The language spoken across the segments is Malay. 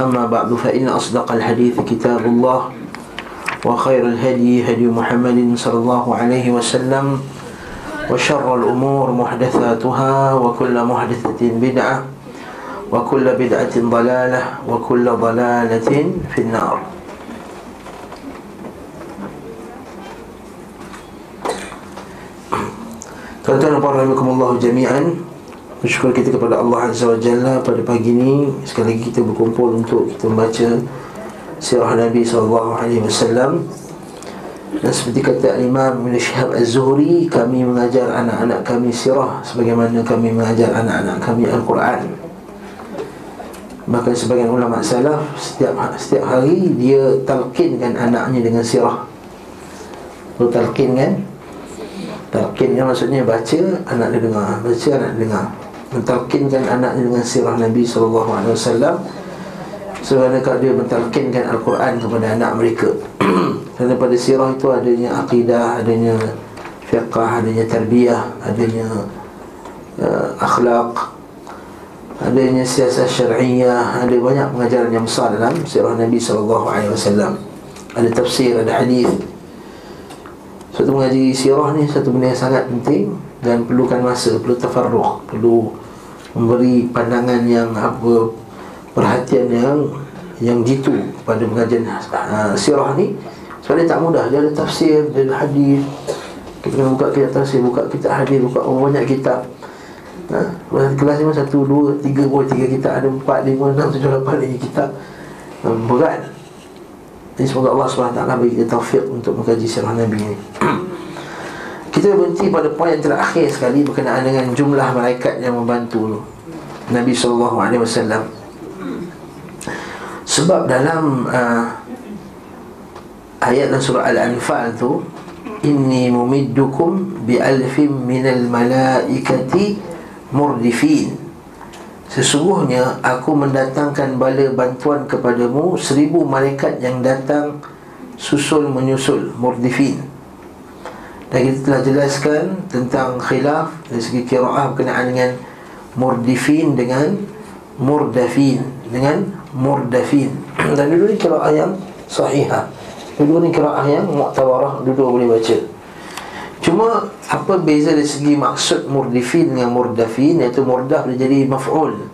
أما بعد فإن أصدق الحديث كتاب الله وخير الهدي هدي محمد صلى الله عليه وسلم وشر الأمور محدثاتها وكل محدثة بدعة وكل بدعة ضلالة وكل ضلالة في النار. Tuan-tuan dan puan rahimakumullah jami'an Bersyukur kita kepada Allah Azza wa Jalla pada pagi ini Sekali lagi kita berkumpul untuk kita membaca Sirah Nabi SAW Dan seperti kata Imam Ibn Shihab Az-Zuhri Kami mengajar anak-anak kami sirah Sebagaimana kami mengajar anak-anak kami Al-Quran. Bahkan sebagian ulama salaf Setiap setiap hari dia talqinkan anaknya dengan sirah. Dia talqinkan? Talqinnya maksudnya baca Anak dia dengar. Baca anak dia dengar Mentalkinkan anaknya dengan sirah Nabi SAW Sebagaimana dia mentalkinkan Al-Quran kepada anak mereka. Kerana pada sirah itu adanya akidah Adanya fiqah Adanya tarbiyah Adanya uh, akhlak Adanya siasat syar'iyah Ada banyak pengajaran yang besar dalam sirah Nabi SAW Ada tafsir, ada hadis. Satu mengaji sirah ni satu benda yang sangat penting dan perlukan masa, perlu tafarruq, perlu memberi pandangan yang apa perhatian yang yang jitu pada pengajian. Uh, sirah ni sebab dia tak mudah, dia ada tafsir, dia ada hadis. Kita kena buka kitab tafsir, buka kitab hadis, buka oh, banyak kitab. Ha? kelas ni satu, dua, tiga, oh, tiga kitab. Ada empat, lima, enam, tujuh, lapan lagi kitab. Um, berat. Jadi semoga Allah SWT bagi kita taufik untuk mengkaji sirah Nabi ini Kita berhenti pada poin yang terakhir sekali Berkenaan dengan jumlah malaikat yang membantu Nabi SAW Sebab dalam uh, Ayat dan surah Al-Anfal tu Inni mumiddukum bi alfim minal malaikati murdifin. Sesungguhnya aku mendatangkan bala bantuan kepadamu Seribu malaikat yang datang Susul menyusul Murdifin Dan kita telah jelaskan Tentang khilaf Dari segi kira'ah berkenaan dengan Murdifin dengan Murdafin Dengan Murdafin. Dan dulu ni kira'ah yang Sahihah. Dulu ni kira'ah yang Mu'tawarah Dulu boleh baca. Cuma apa beza dari segi maksud murdifin dengan murdafin? Iaitu murdaf dia jadi maf'ul.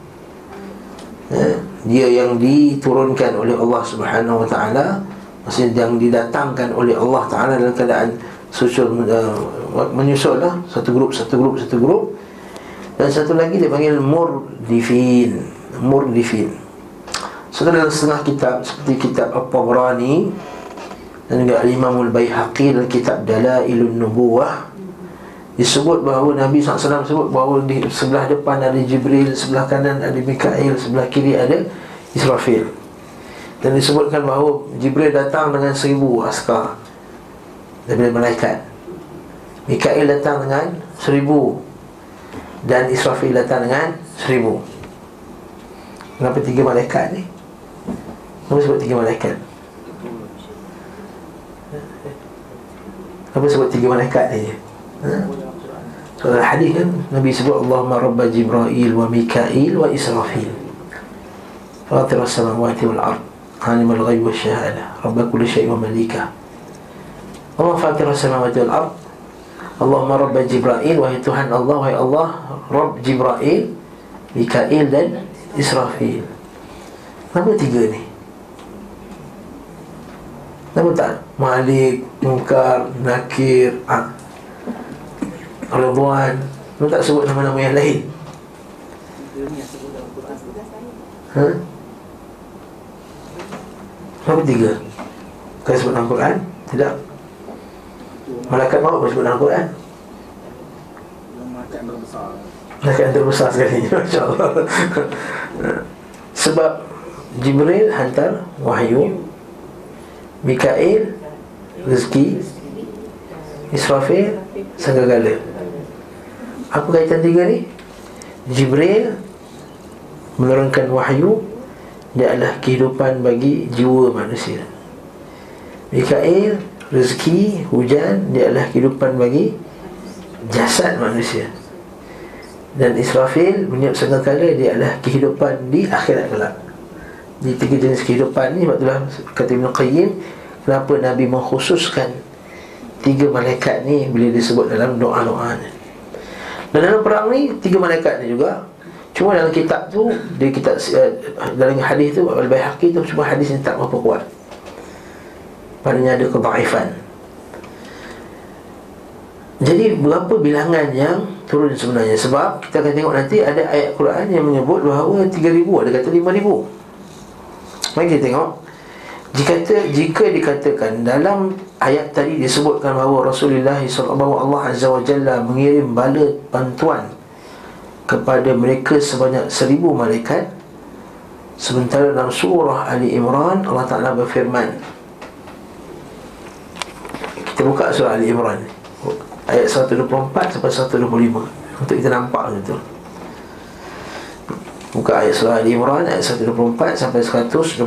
Ya, Dia yang diturunkan oleh Allah subhanahu wa ta'ala Maksudnya yang didatangkan oleh Allah ta'ala dalam keadaan susul, uh, menyusul lah. Satu grup, satu grup, satu grup. Dan satu lagi dia panggil murdifin. Murdifin. So dalam setengah kitab seperti kitab Al-Tabrani dan juga Imamul Bayhaqi dalam kitab Dalailun Nubuwah. Disebut bahawa Nabi SAW sebut bahawa di sebelah depan ada Jibril, sebelah kanan ada Mikail, sebelah kiri ada Israfil. Dan disebutkan bahawa Jibril datang dengan seribu askar daripada malaikat. Mikail datang dengan seribu dan Israfil datang dengan seribu. Kenapa tiga malaikat ni? Kenapa sebut tiga malaikat? Apa sebut tiga malaikat ni? Ha? So hadis kan Nabi sebut Allahumma rabba Jibrail wa Mikail wa Israfil Fatir as-samawati wal ard Alim al-ghayb wa syahada Rabba kulli syai' wa malika Allah fatir as-samawati wal ard Allahumma rabba Jibrail Wahai Tuhan Allah Wahai Allah Rabb Jibrail Mikail dan Israfil Kenapa tiga ni? Kenapa tak? Malik, Munkar, Nakir, ah, Ridwan Kenapa tak sebut nama-nama yang lain? Ha? Kenapa tiga? Kau sebut dalam Quran? Tidak Malaikat maut pun sebut dalam Quran? Malaikat terbesar. Malaikat yang terbesar sekali Masya Allah Sebab Jibril hantar wahyu Mikail Rezeki Israfil Sanggagala Apa kaitan tiga ni? Jibril Menurunkan wahyu Dia adalah kehidupan bagi jiwa manusia. Mikail Rezeki Hujan Dia adalah kehidupan bagi Jasad manusia. Dan Israfil Meniup sanggagala Dia adalah kehidupan di akhirat kelak. Di tiga jenis kehidupan ni Sebab itulah kata Ibn Qayyim Kenapa Nabi mengkhususkan Tiga malaikat ni Bila disebut dalam doa-doa ni Dan dalam perang ni Tiga malaikat ni juga Cuma dalam kitab tu Di kitab uh, Dalam hadis tu Al-Bayhaqi tu Cuma hadis ni tak berapa kuat Padanya ada kebaifan. Jadi berapa bilangan yang turun sebenarnya? Sebab kita akan tengok nanti Ada ayat Quran yang menyebut bahawa 3,000 Ada kata 5,000 Mari kita tengok. Jika, jika dikatakan dalam ayat tadi disebutkan bahawa Rasulullah SAW Allah Azza wa Jalla mengirim bala bantuan kepada mereka sebanyak seribu malaikat sementara dalam surah Ali Imran Allah Ta'ala berfirman kita buka surah Ali Imran. Ayat 124 sampai 125 untuk kita nampak betul Buka ayat surah Al-Imran ayat 124 sampai 125.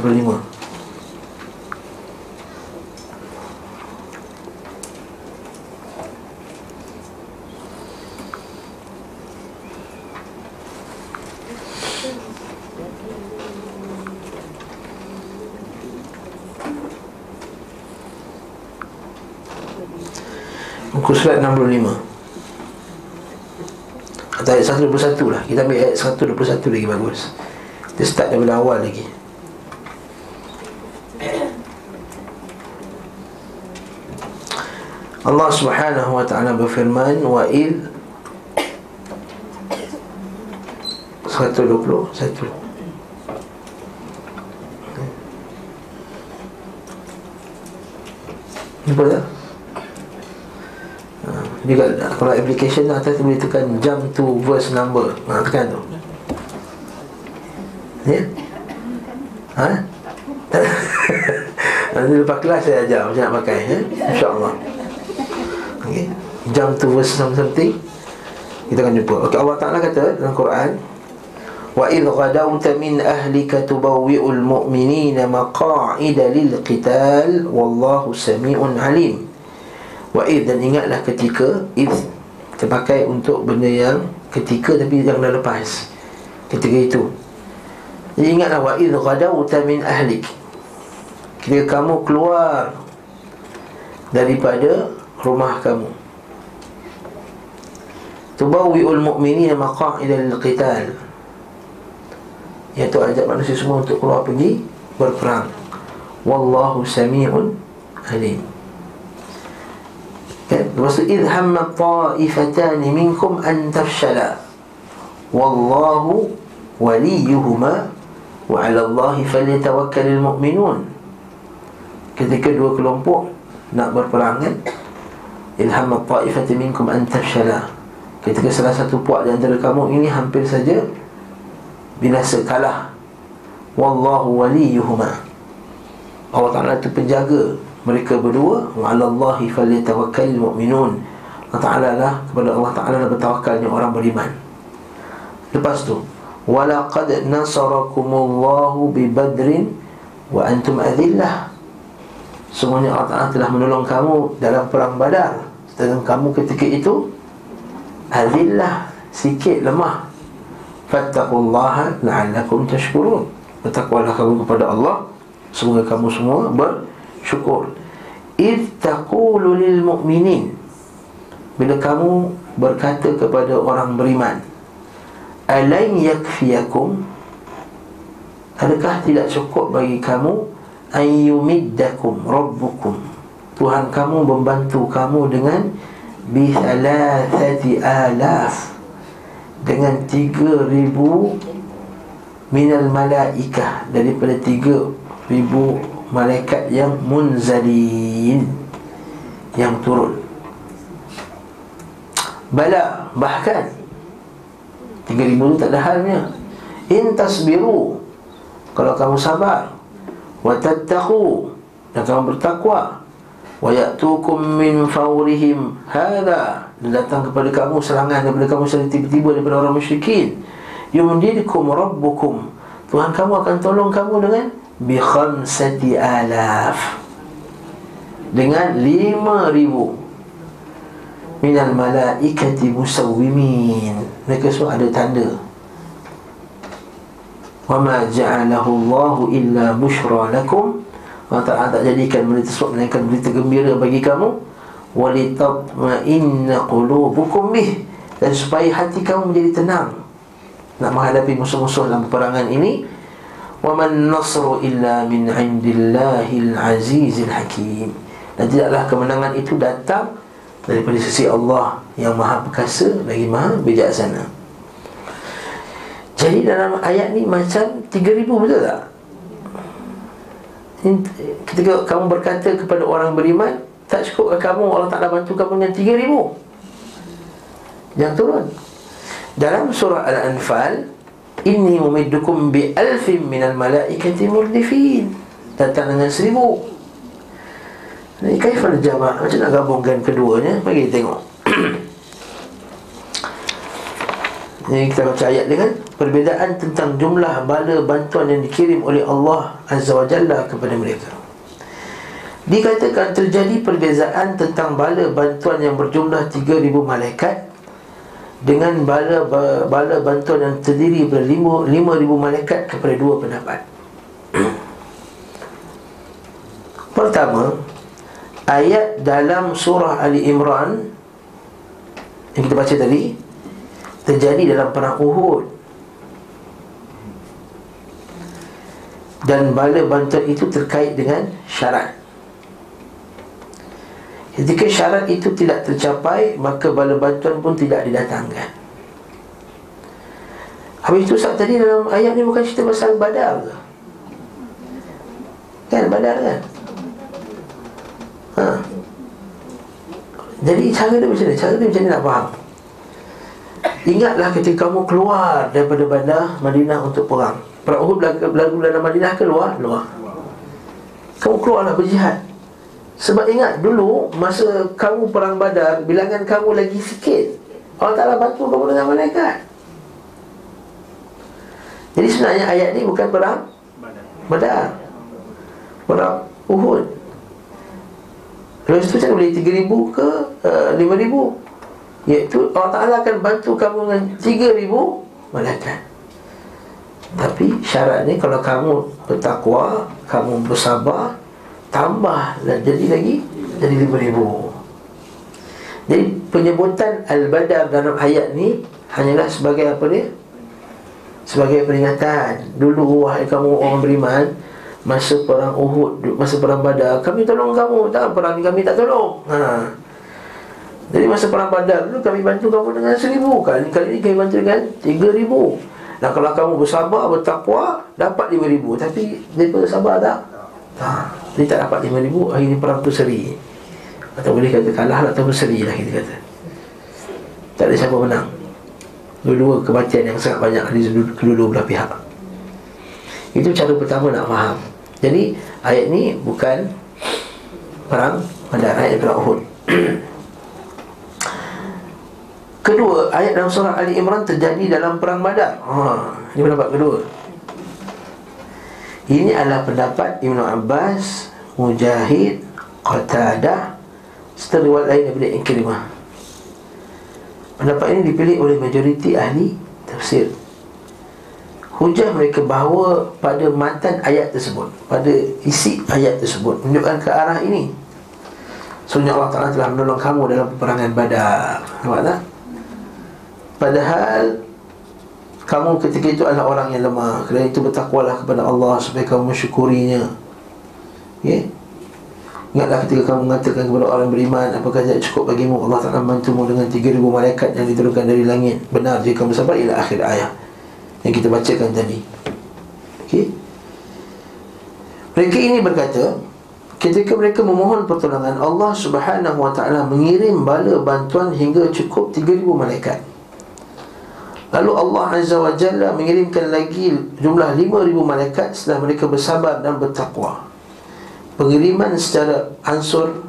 Muka surat 65 Atau ayat 121 lah. Kita ambil ayat 121 lagi bagus. Kita start daripada awal lagi. Allah subhanahu wa ta'ala berfirman Wa il 120 Satu. Nampak tak? juga kalau application tu atas boleh tekan jump to verse number ha, tekan tu ya ha nanti lepas kelas saya ajar macam nak pakai ya insyaAllah okay. jump to verse something kita akan jumpa okay, Allah Ta'ala kata dalam Quran وَإِذْ غَدَوْتَ مِنْ أَهْلِكَ تُبَوِّئُ الْمُؤْمِنِينَ مَقَاعِدَ لِلْقِتَالِ وَاللَّهُ سَمِيعٌ عَلِيمٌ Wa id dan ingatlah ketika id terpakai untuk benda yang ketika tapi yang dah lepas. Ketika itu. Jadi ingatlah wa id ghadawta min ahlik. Ketika kamu keluar daripada rumah kamu. Tubawwi'ul mu'minina maqa'ida lil qital. Iaitu ajak manusia semua untuk keluar pergi berperang. Wallahu sami'un alim. Kan? Idh hamma ta'ifatani minkum an tafshala wallahu waliyuhuma wa 'ala Allahi falyatawakkalul mu'minun. Ketika dua kelompok nak berperang kan ilhamma ta'ifati minkum an tafshala ketika salah satu puak di antara kamu ini hampir saja binasa kalah wallahu waliyuhuma Allah Ta'ala itu penjaga mereka berdua wa 'ala Allahi falyatawakkalul mu'minun. Allah Ta'ala lah kepada Allah Ta'ala lah bertawakalnya orang beriman. Lepas tu walaqad nasarakumullahu bi badrin wa antum adillah. Semuanya Allah Ta'ala telah menolong kamu dalam perang badar Sedangkan kamu ketika itu Adillah Sikit lemah Fattakullaha la'allakum tashkurun Bertakwalah kamu kepada Allah Semoga kamu semua ber, syukur. If taqulu lil mu'minin. Bila kamu berkata kepada orang beriman Alain yakfiyakum? Adakah tidak cukup bagi kamu? Ayyumiddakum Rabbukum. Tuhan kamu membantu kamu dengan Bithalathati alaf Dengan tiga ribu Minal malaikah Daripada tiga ribu malaikat yang munzalin yang turun. Bala bahkan 3000 tu tak ada halnya. In tasbiru kalau kamu sabar wa tattaqu dan kamu bertakwa wa ya'tukum min fawrihim hadha dan datang kepada kamu serangan daripada kamu secara tiba-tiba daripada orang musyrikin. Yumdidukum rabbukum Tuhan kamu akan tolong kamu dengan bi khamsati alaf. Dengan lima ribu. Minal malaikati musawwimin. Mereka semua ada tanda. Wa ma ja'alahu Allah illa bushra lakum. Allah Ta'ala tak jadikan berita tersebut Melainkan berita gembira bagi kamu. Walitatma'inna qulubukum bih. Dan supaya hati kamu menjadi tenang. Nak menghadapi musuh-musuh dalam peperangan ini وَمَنْ نَصْرُ إِلَّا مِنْ عِنْدِ اللَّهِ الْعَزِيزِ الْحَكِيمِ Dan tidaklah kemenangan itu datang Daripada sisi Allah Yang maha perkasa lagi maha bijaksana Jadi dalam ayat ni macam 3000 betul tak? ketika kamu berkata kepada orang beriman tak cukup kamu Allah Ta'ala bantu kamu dengan tiga ribu yang turun dalam surah Al-Anfal inni umiddukum bi alfin minal malaikati murdifin. Datang dengan seribu. Ini kaifal jamaah macam nak gabungkan keduanya? Bagi tengok. Ini kita baca ayat dengan perbezaan tentang jumlah bala bantuan yang dikirim oleh Allah Azza wa Jalla kepada mereka. Dikatakan terjadi perbezaan tentang bala bantuan yang berjumlah 3000 malaikat dengan bala bala bantuan yang terdiri daripada 5000 malaikat kepada dua pendapat. Pertama, ayat dalam surah Ali Imran yang kita baca tadi terjadi dalam perang Uhud dan bala bantuan itu terkait dengan syarat ketika syarat itu tidak tercapai maka bala bantuan pun tidak didatangkan. Habis itu saat tadi dalam ayat ni bukan cerita pasal badar ke? Kan badar kan? Ha. jadi cara dia macam ni cara dia macam ni nak faham? Ingatlah ketika kamu keluar daripada bandar Madinah untuk perang. Perang Uhud berlaku, dalam Madinah ke luar? Luar Kamu keluarlah berjihad Sebab ingat dulu Masa kamu perang badar Bilangan kamu lagi sikit Allah Ta'ala bantu kamu dengan malaikat. Jadi sebenarnya ayat ni bukan perang Badar. Perang Uhud. Lepas tu macam boleh 3,000 ke uh, 5,000 Iaitu Allah Ta'ala akan bantu kamu dengan 3,000 malaikat. Tapi syaratnya kalau kamu bertakwa Kamu bersabar Tambah dan jadi lagi Jadi 5,000 Jadi penyebutan Al-Badar dalam ayat ni Hanyalah sebagai apa dia? Sebagai peringatan. Dulu wahai kamu orang beriman Masa perang Uhud Masa perang Badar Kami tolong kamu. Tak perang ni kami tak tolong. Haa jadi masa perang badar dulu kami bantu kamu dengan seribu Kali, kali ini kami bantu dengan tiga ribu. Dan kalau kamu bersabar, bertakwa Dapat lima ribu. Tapi dia pun sabar tak? Tak Dia tak dapat lima ribu Hari ini perang tu seri. Atau boleh kata kalah lah Atau seri lah kita kata. Tak ada siapa menang. Dua-dua kematian yang sangat banyak Di kedua-dua belah pihak. Itu cara pertama nak faham. Jadi ayat ni bukan Perang pada ayat perang Uhud. Kedua, ayat dalam surah Ali Imran terjadi dalam perang Badar. Ha, ini pendapat kedua. Ini adalah pendapat Ibn Abbas, Mujahid, Qatadah serta riwayat lain daripada Ikrimah. Pendapat ini dipilih oleh majoriti ahli tafsir. Hujah mereka bahawa pada matan ayat tersebut, pada isi ayat tersebut menunjukkan ke arah ini. Sebenarnya Allah Ta'ala telah menolong kamu dalam peperangan badar Nampak tak? Padahal kamu ketika itu adalah orang yang lemah. Kerana itu bertakwalah kepada Allah Supaya kamu mensyukurinya. Ya? Ingatlah ketika kamu mengatakan kepada orang beriman Apakah tidak cukup bagimu? Allah Ta'ala membantumu dengan 3,000 malaikat yang diturunkan dari langit. Benar jika kamu bersabar Ila akhir ayat Yang kita bacakan tadi. Okey? Mereka ini berkata Ketika mereka memohon pertolongan Allah Subhanahu Wa Ta'ala mengirim bala bantuan hingga cukup 3,000 malaikat Lalu Allah Azza wa Jalla mengirimkan lagi jumlah 5,000 malaikat setelah mereka bersabar dan bertakwa. Pengiriman secara ansur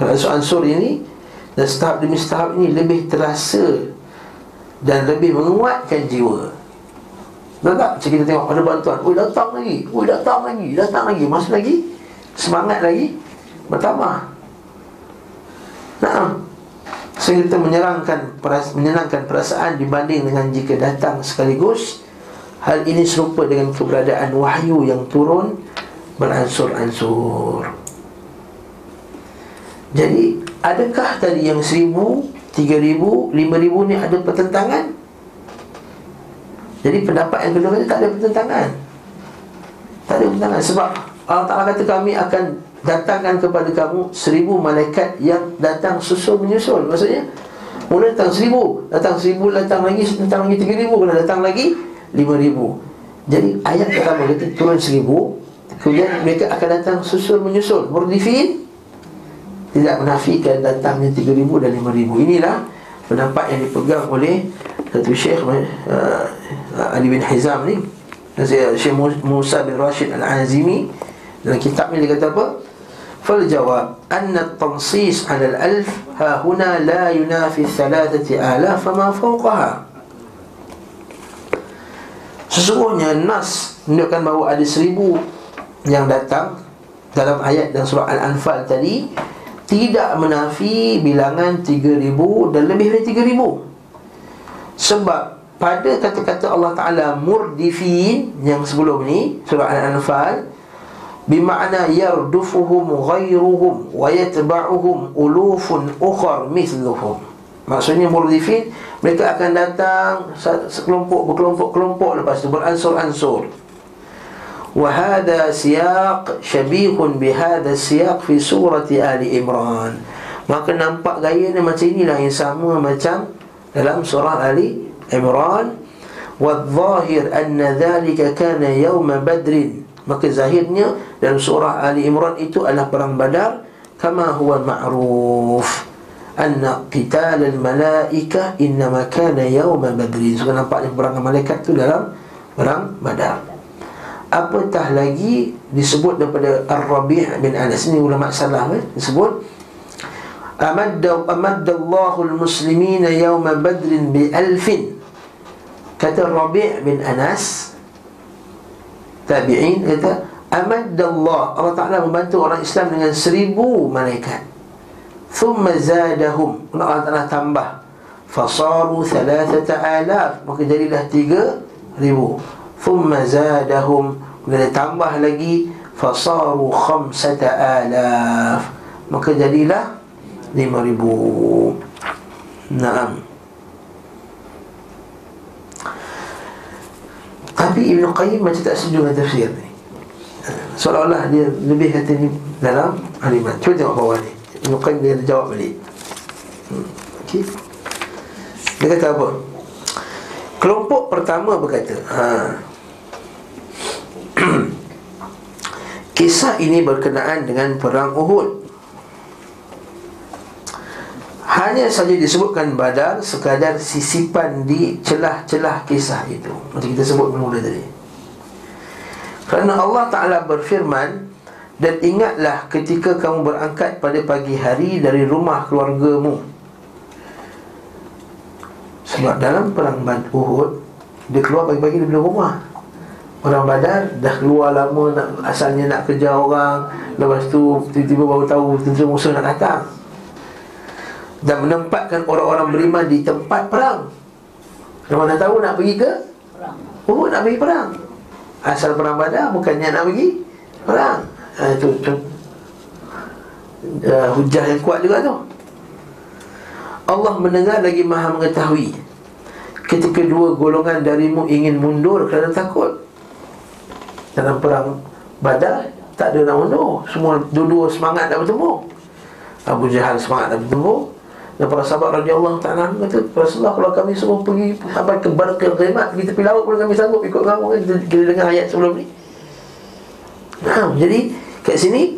Ansur-ansur ini Dan setahap demi setahap ini Lebih terasa Dan lebih menguatkan jiwa. Tak? Macam kita tengok ada bantuan. Oh datang lagi. Oh datang lagi. Datang lagi. Masuk lagi. Semangat lagi. Bertambah. Nah Sehingga kita menyerangkan Menyenangkan perasaan Dibanding dengan jika datang sekaligus Hal ini serupa dengan keberadaan wahyu yang turun Beransur-ansur jadi adakah tadi yang seribu, tiga ribu, lima ribu ni ada pertentangan? Jadi pendapat yang kedua ni tak ada pertentangan Tak ada pertentangan Sebab Allah Ta'ala kata kami akan datangkan kepada kamu seribu malaikat yang datang susul menyusul Maksudnya Mula datang seribu Datang seribu, datang lagi, datang lagi tiga ribu Kena datang lagi lima ribu. Jadi ayat pertama kata turun seribu Kemudian mereka akan datang susul menyusul Murdifin tidak menafikan datangnya 3000 dan 5000 inilah pendapat yang dipegang oleh satu syekh uh, Ali bin Hizam ni. Syekh Musa bin Rashid Al-Azimi. Dalam kitab ni dia kata apa jawab anna at-tansis 'ala al-alf ha huna la yunafi thalathati alaf ma fawqaha. Sesungguhnya Nas menunjukkan bahawa ada seribu yang datang dalam ayat dan surah Al-Anfal tadi tidak menafi bilangan 3000 dan lebih dari 3000 sebab pada kata-kata Allah Taala murdifin yang sebelum ni surah Al-Anfal yardufuhum ghairuhum wa yatba'uhum ulufun ukhar mithluhum maksudnya murdifin mereka akan datang sekelompok berkelompok-kelompok lepas itu beransur-ansur وهذا سياق شبيه بهذا السياق في سورة آل إمران Maka nampak gaya ni macam inilah yang sama macam dalam surah Ali Imran وَالظَّاهِرْ أَنَّ ذَلِكَ كَانَ يَوْمَ بَدْرٍ Maka zahirnya dalam surah Ali Imran itu adalah perang badar Kama huwa ma'ruf. Anna qital al-malaika innama kana yawma badrin. So nampaknya perang malaikat itu dalam perang badar. Apatah lagi disebut daripada Ar-Rabi' bin Anas. Ini ulama salah kan disebut. Amadda amaddallahu al-muslimina yawma badrin bi alfin. Kata Rabi' bin Anas tabi'in kata amaddallah. Allah Ta'ala membantu orang Islam dengan seribu malaikat. Thumma zadahum. Allah Ta'ala tambah fasaru thalathata alaf. Maka jadilah tiga ribu. Thumma zadahum. Kemudian tambah lagi Fasaru khamsata alaf. Maka jadilah Lima ribu. Naam Tapi Ibn Qayyim macam tak setuju dengan tafsir ni Seolah-olah dia lebih kata ni dalam halimat Cuba tengok bawah ni Ibn Qayyim dia jawab balik hmm. okay. Dia kata apa? Kelompok pertama berkata Haa Kisah ini berkenaan dengan perang Uhud Hanya saja disebutkan badar Sekadar sisipan di celah-celah kisah itu. Macam kita sebut mula tadi. Kerana Allah Ta'ala berfirman Dan ingatlah ketika kamu berangkat pada pagi hari Dari rumah keluargamu. Sebab dalam perang Uhud Dia keluar pagi-pagi dari rumah. Orang badar dah keluar lama nak, Asalnya nak kejar orang Lepas tu tiba-tiba baru tahu Tentu musuh nak datang Dan menempatkan orang-orang beriman di tempat perang. Kalau mana tahu nak pergi ke? Oh nak pergi perang. Asal perang badar bukannya nak pergi Perang. Ha, Itu tu, uh, Hujah yang kuat juga tu. Allah mendengar lagi maha mengetahui Ketika dua golongan darimu ingin mundur kerana takut. Dalam perang badar tak ada nak mundur. Semua dua-dua semangat nak bertemu. Abu Jahal semangat nak bertemu dan para sahabat radhiyallahu taala kata Rasulullah kalau kami semua pergi sampai ke Barqil Ghimat kita pergi laut pun kami sanggup ikut kamu. Kan kita dengar ayat sebelum ni. Nah, jadi kat sini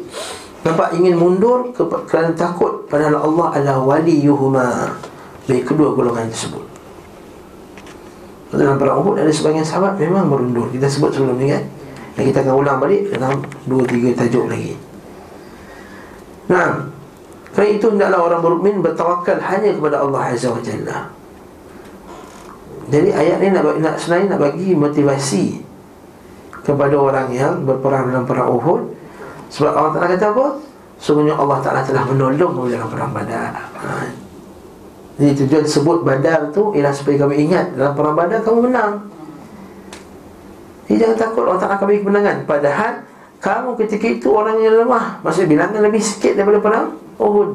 nampak ingin mundur kerana takut padahal Allah adalah waliyuhuma. Dari kedua golongan tersebut. Dalam perang Uhud ada sebagian sahabat memang merundur. Kita sebut sebelum ni kan? Dan kita akan ulang balik dalam dua tiga tajuk lagi. Nah, kerana itu hendaklah orang berukmin bertawakal hanya kepada Allah Azza wa Jalla. Jadi ayat ni nak, nak sebenarnya nak bagi motivasi kepada orang yang berperang dalam perang Uhud. Sebab Allah Taala kata apa? Sungguhnya Allah Taala telah menolong dalam perang Badar. Ha. Jadi tujuan sebut Badar tu ialah supaya kami ingat dalam perang Badar kamu menang. Jadi jangan takut Allah Taala akan bagi kemenangan. Padahal kamu ketika itu orang yang lemah, maksudnya bilangan lebih sikit daripada perang Uhud.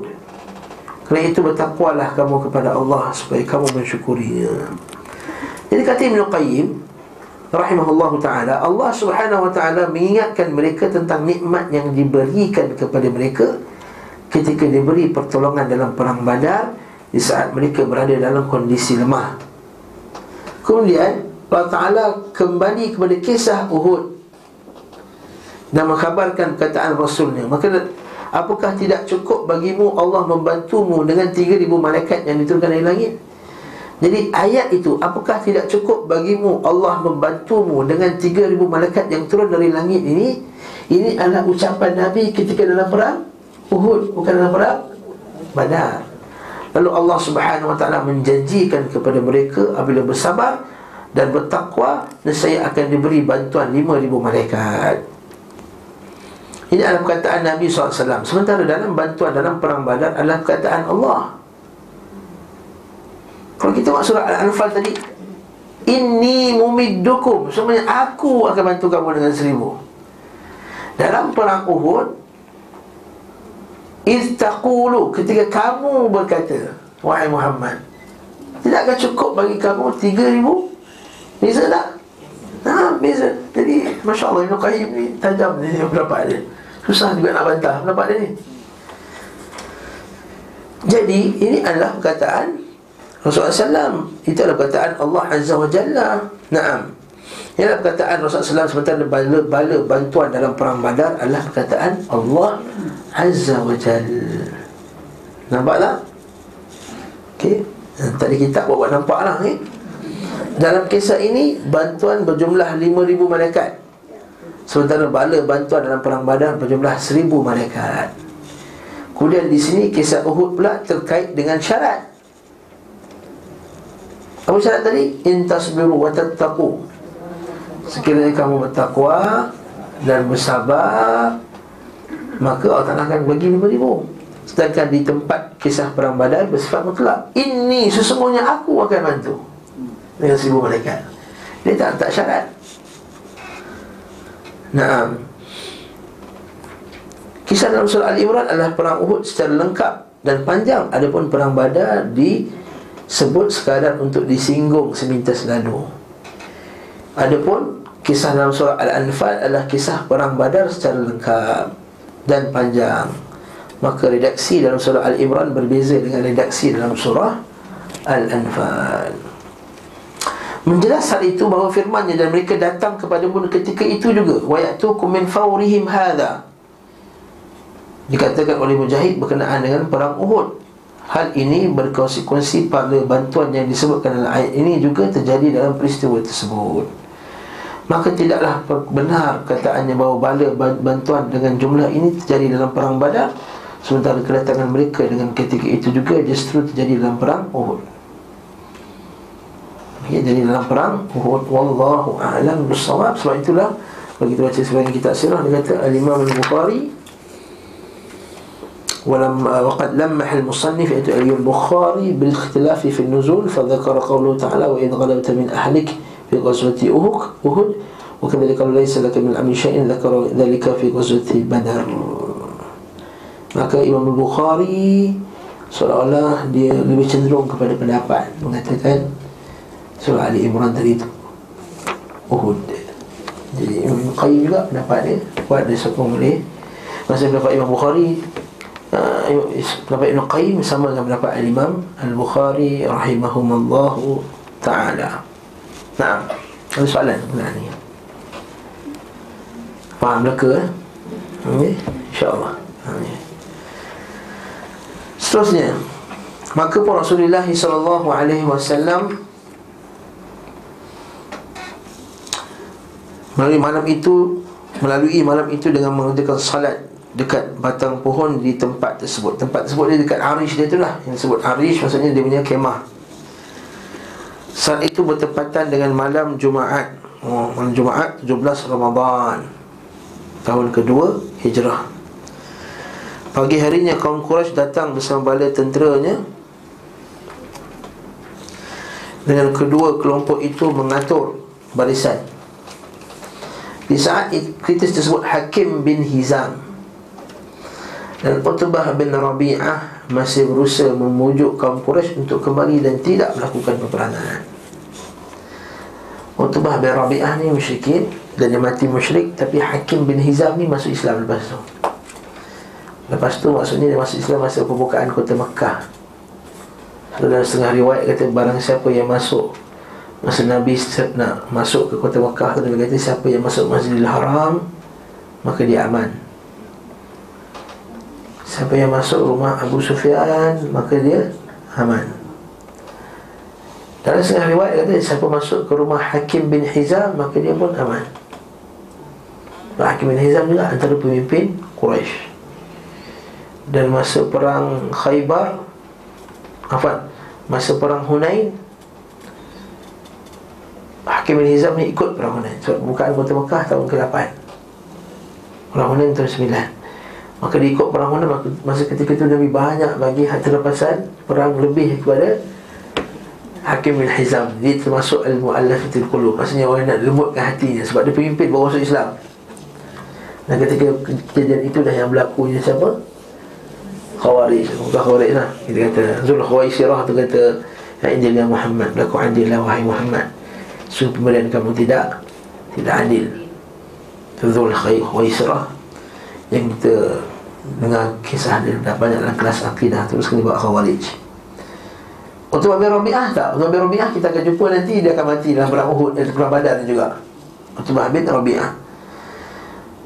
Kerana itu bertakwalah kamu kepada Allah supaya kamu mensyukurinya. Jadi kata Ibn Qayyim Rahimahullah Ta'ala Allah Subhanahu Wa Ta'ala mengingatkan mereka tentang nikmat yang diberikan kepada mereka Ketika diberi pertolongan dalam perang badar Di saat mereka berada dalam kondisi lemah Kemudian Allah Ta'ala kembali kepada kisah Uhud Dan mengkhabarkan perkataan Rasulnya Maka apakah tidak cukup bagimu Allah membantumu dengan 3,000 malaikat yang diturunkan dari langit? Jadi ayat itu Apakah tidak cukup bagimu Allah membantumu Dengan 3,000 malaikat yang turun dari langit ini? Ini adalah ucapan Nabi ketika dalam perang Uhud Bukan dalam perang Badar. Lalu Allah subhanahu wa ta'ala menjanjikan kepada mereka Apabila bersabar dan bertakwa Nesaya akan diberi bantuan 5,000 malaikat Ini adalah perkataan Nabi SAW Sementara dalam bantuan dalam perang badar adalah perkataan Allah. Kalau kita tengok surah Al-Anfal tadi Inni mumiddukum. Sebenarnya aku akan bantu kamu dengan seribu. Dalam perang Uhud Istaqulu Ketika kamu berkata Wahai Muhammad Tidak akan cukup bagi kamu Tiga ribu? Bisa tak? Ha, bisa. Jadi Masya Allah Ibn Qayyim ni Tajam ni pendapat dia Susah juga nak bantah. Pendapat dia ni? Jadi Ini adalah perkataan Rasulullah SAW Itu adalah perkataan Allah Azza wa Jalla. Naam. Ini adalah perkataan Rasulullah SAW Sementara bala-bala bantuan dalam perang badar Adalah perkataan Allah Azza wa Jalla. Nampak tak? Okey. Tadi kita buat-buat nampak lah eh? Dalam kisah ini Bantuan berjumlah 5,000 malaikat Sementara bala bantuan dalam perang badar Berjumlah 1,000 malaikat Kemudian di sini kisah Uhud pula terkait dengan syarat apa syarat tadi? Intasbiru wa tattaqu. Sekiranya kamu bertakwa dan bersabar, maka Allah Taala akan bagi lima ribu. Sedangkan di tempat kisah perang badar bersifat mutlak. Ini sesungguhnya aku akan bantu dengan seribu malaikat. Dia tak tak syarat. Nah, Kisah dalam surah Al-Imran adalah perang Uhud secara lengkap dan panjang Adapun perang Badar di sebut sekadar untuk disinggung semintas lalu. Adapun kisah dalam surah Al-Anfal adalah kisah perang Badar secara lengkap dan panjang. Maka redaksi dalam surah Al-Imran berbeza dengan redaksi dalam surah Al-Anfal. Menjelas hal itu bahawa firmannya dan mereka datang kepada pun ketika itu juga. Wa ya'tukum min fawrihim hadha. Dikatakan oleh Mujahid berkenaan dengan perang Uhud. Hal ini berkonsekuensi pada bantuan yang disebutkan dalam ayat ini juga terjadi dalam peristiwa tersebut. Maka tidaklah benar kataannya bahawa bala bantuan dengan jumlah ini terjadi dalam perang badar Sementara kedatangan mereka dengan ketika itu juga justru terjadi dalam perang Uhud Ya, jadi dalam perang Uhud Wallahu a'lam bersawab Sebab itulah Bagi kita baca sebagian kitab sirah Dia kata Al-Imam Al-Bukhari ولم وقد لمح المصنف البخاري بالاختلاف في النزول فذكر قوله تعالى وإذ غلبت من أهلك في غزوة أهد وكذلك قال ليس لك من الأمر شيء ذكر ذلك في غزوة بدر maka Imam Bukhari seolah-olah dia lebih cenderung kepada pendapat mengatakan surah Ali Imran tadi itu Uhud jadi Imam Qayyim juga pendapat dia kuat dia sokong boleh masa pendapat Imam Bukhari pendapat Ibn Qayyim sama dengan pendapat Imam Al-Bukhari rahimahumallahu taala. Nah, ada soalan benar ni. Faham mereka? Eh? Okay. InsyaAllah okay. Seterusnya Maka pun Rasulullah SAW Melalui malam itu Melalui malam itu dengan mengerjakan salat Dekat batang pohon di tempat tersebut. Tempat tersebut dia dekat Arish dia tu lah. Yang disebut Arish maksudnya dia punya kemah. Saat itu bertepatan dengan malam Jumaat. Oh, Malam Jumaat 17 Ramadan Tahun kedua Hijrah. Pagi harinya kaum Quraisy datang bersama bala tenteranya. Dengan kedua kelompok itu mengatur barisan Di saat kritis tersebut Hakim bin Hizam Dan Utbah bin Rabi'ah Masih berusaha memujuk kaum Quraisy untuk kembali dan tidak melakukan peperangan. Utbah bin Rabi'ah ni musyrikin Dan dia mati musyrik Tapi Hakim bin Hizam ni masuk Islam lepas tu. Lepas tu maksudnya dia masuk Islam masa pembukaan kota Mekah. Dalam setengah riwayat kata barang siapa yang masuk Masa Nabi nak masuk ke kota Mekah Dia kata siapa yang masuk Masjidil Haram Maka dia aman. Siapa yang masuk rumah Abu Sufyan Maka dia aman. Dalam setengah riwayat kata Siapa masuk ke rumah Hakim bin Hizam Maka dia pun aman. Hakim bin Hizam juga antara pemimpin Quraisy. Dan masa perang Khaybar apa masa perang Hunain Hakim bin Hizam ni ikut perang Hunain so, bukaan kota Mekah tahun ke-8 perang tahun 9 maka dia ikut perang masa ketika itu Nabi banyak bagi harta rampasan perang lebih kepada Hakim bin Hizam. Dia termasuk al-mu'allafatul qulub maksudnya orang nak lembutkan hatinya sebab dia pemimpin bawa masuk Islam. Dan ketika kejadian itu dah yang berlaku siapa? Khawarij. Bukan Khawarij lah. Kita kata Zul Khawaisirah tu kata Ya adil ya Muhammad Berlaku adil lah wahai Muhammad Suruh pemberian kamu tidak Tidak adil Zul Khawaisirah Yang kita Dengar kisah dia Dah banyak dalam kelas akidah Terus kena buat Khawarij Untuk Abi Rabi'ah tak Untuk Abi Rabi'ah kita akan jumpa nanti Dia akan mati dalam perang Uhud Dan perang Badar juga Untuk Abi Rabi'ah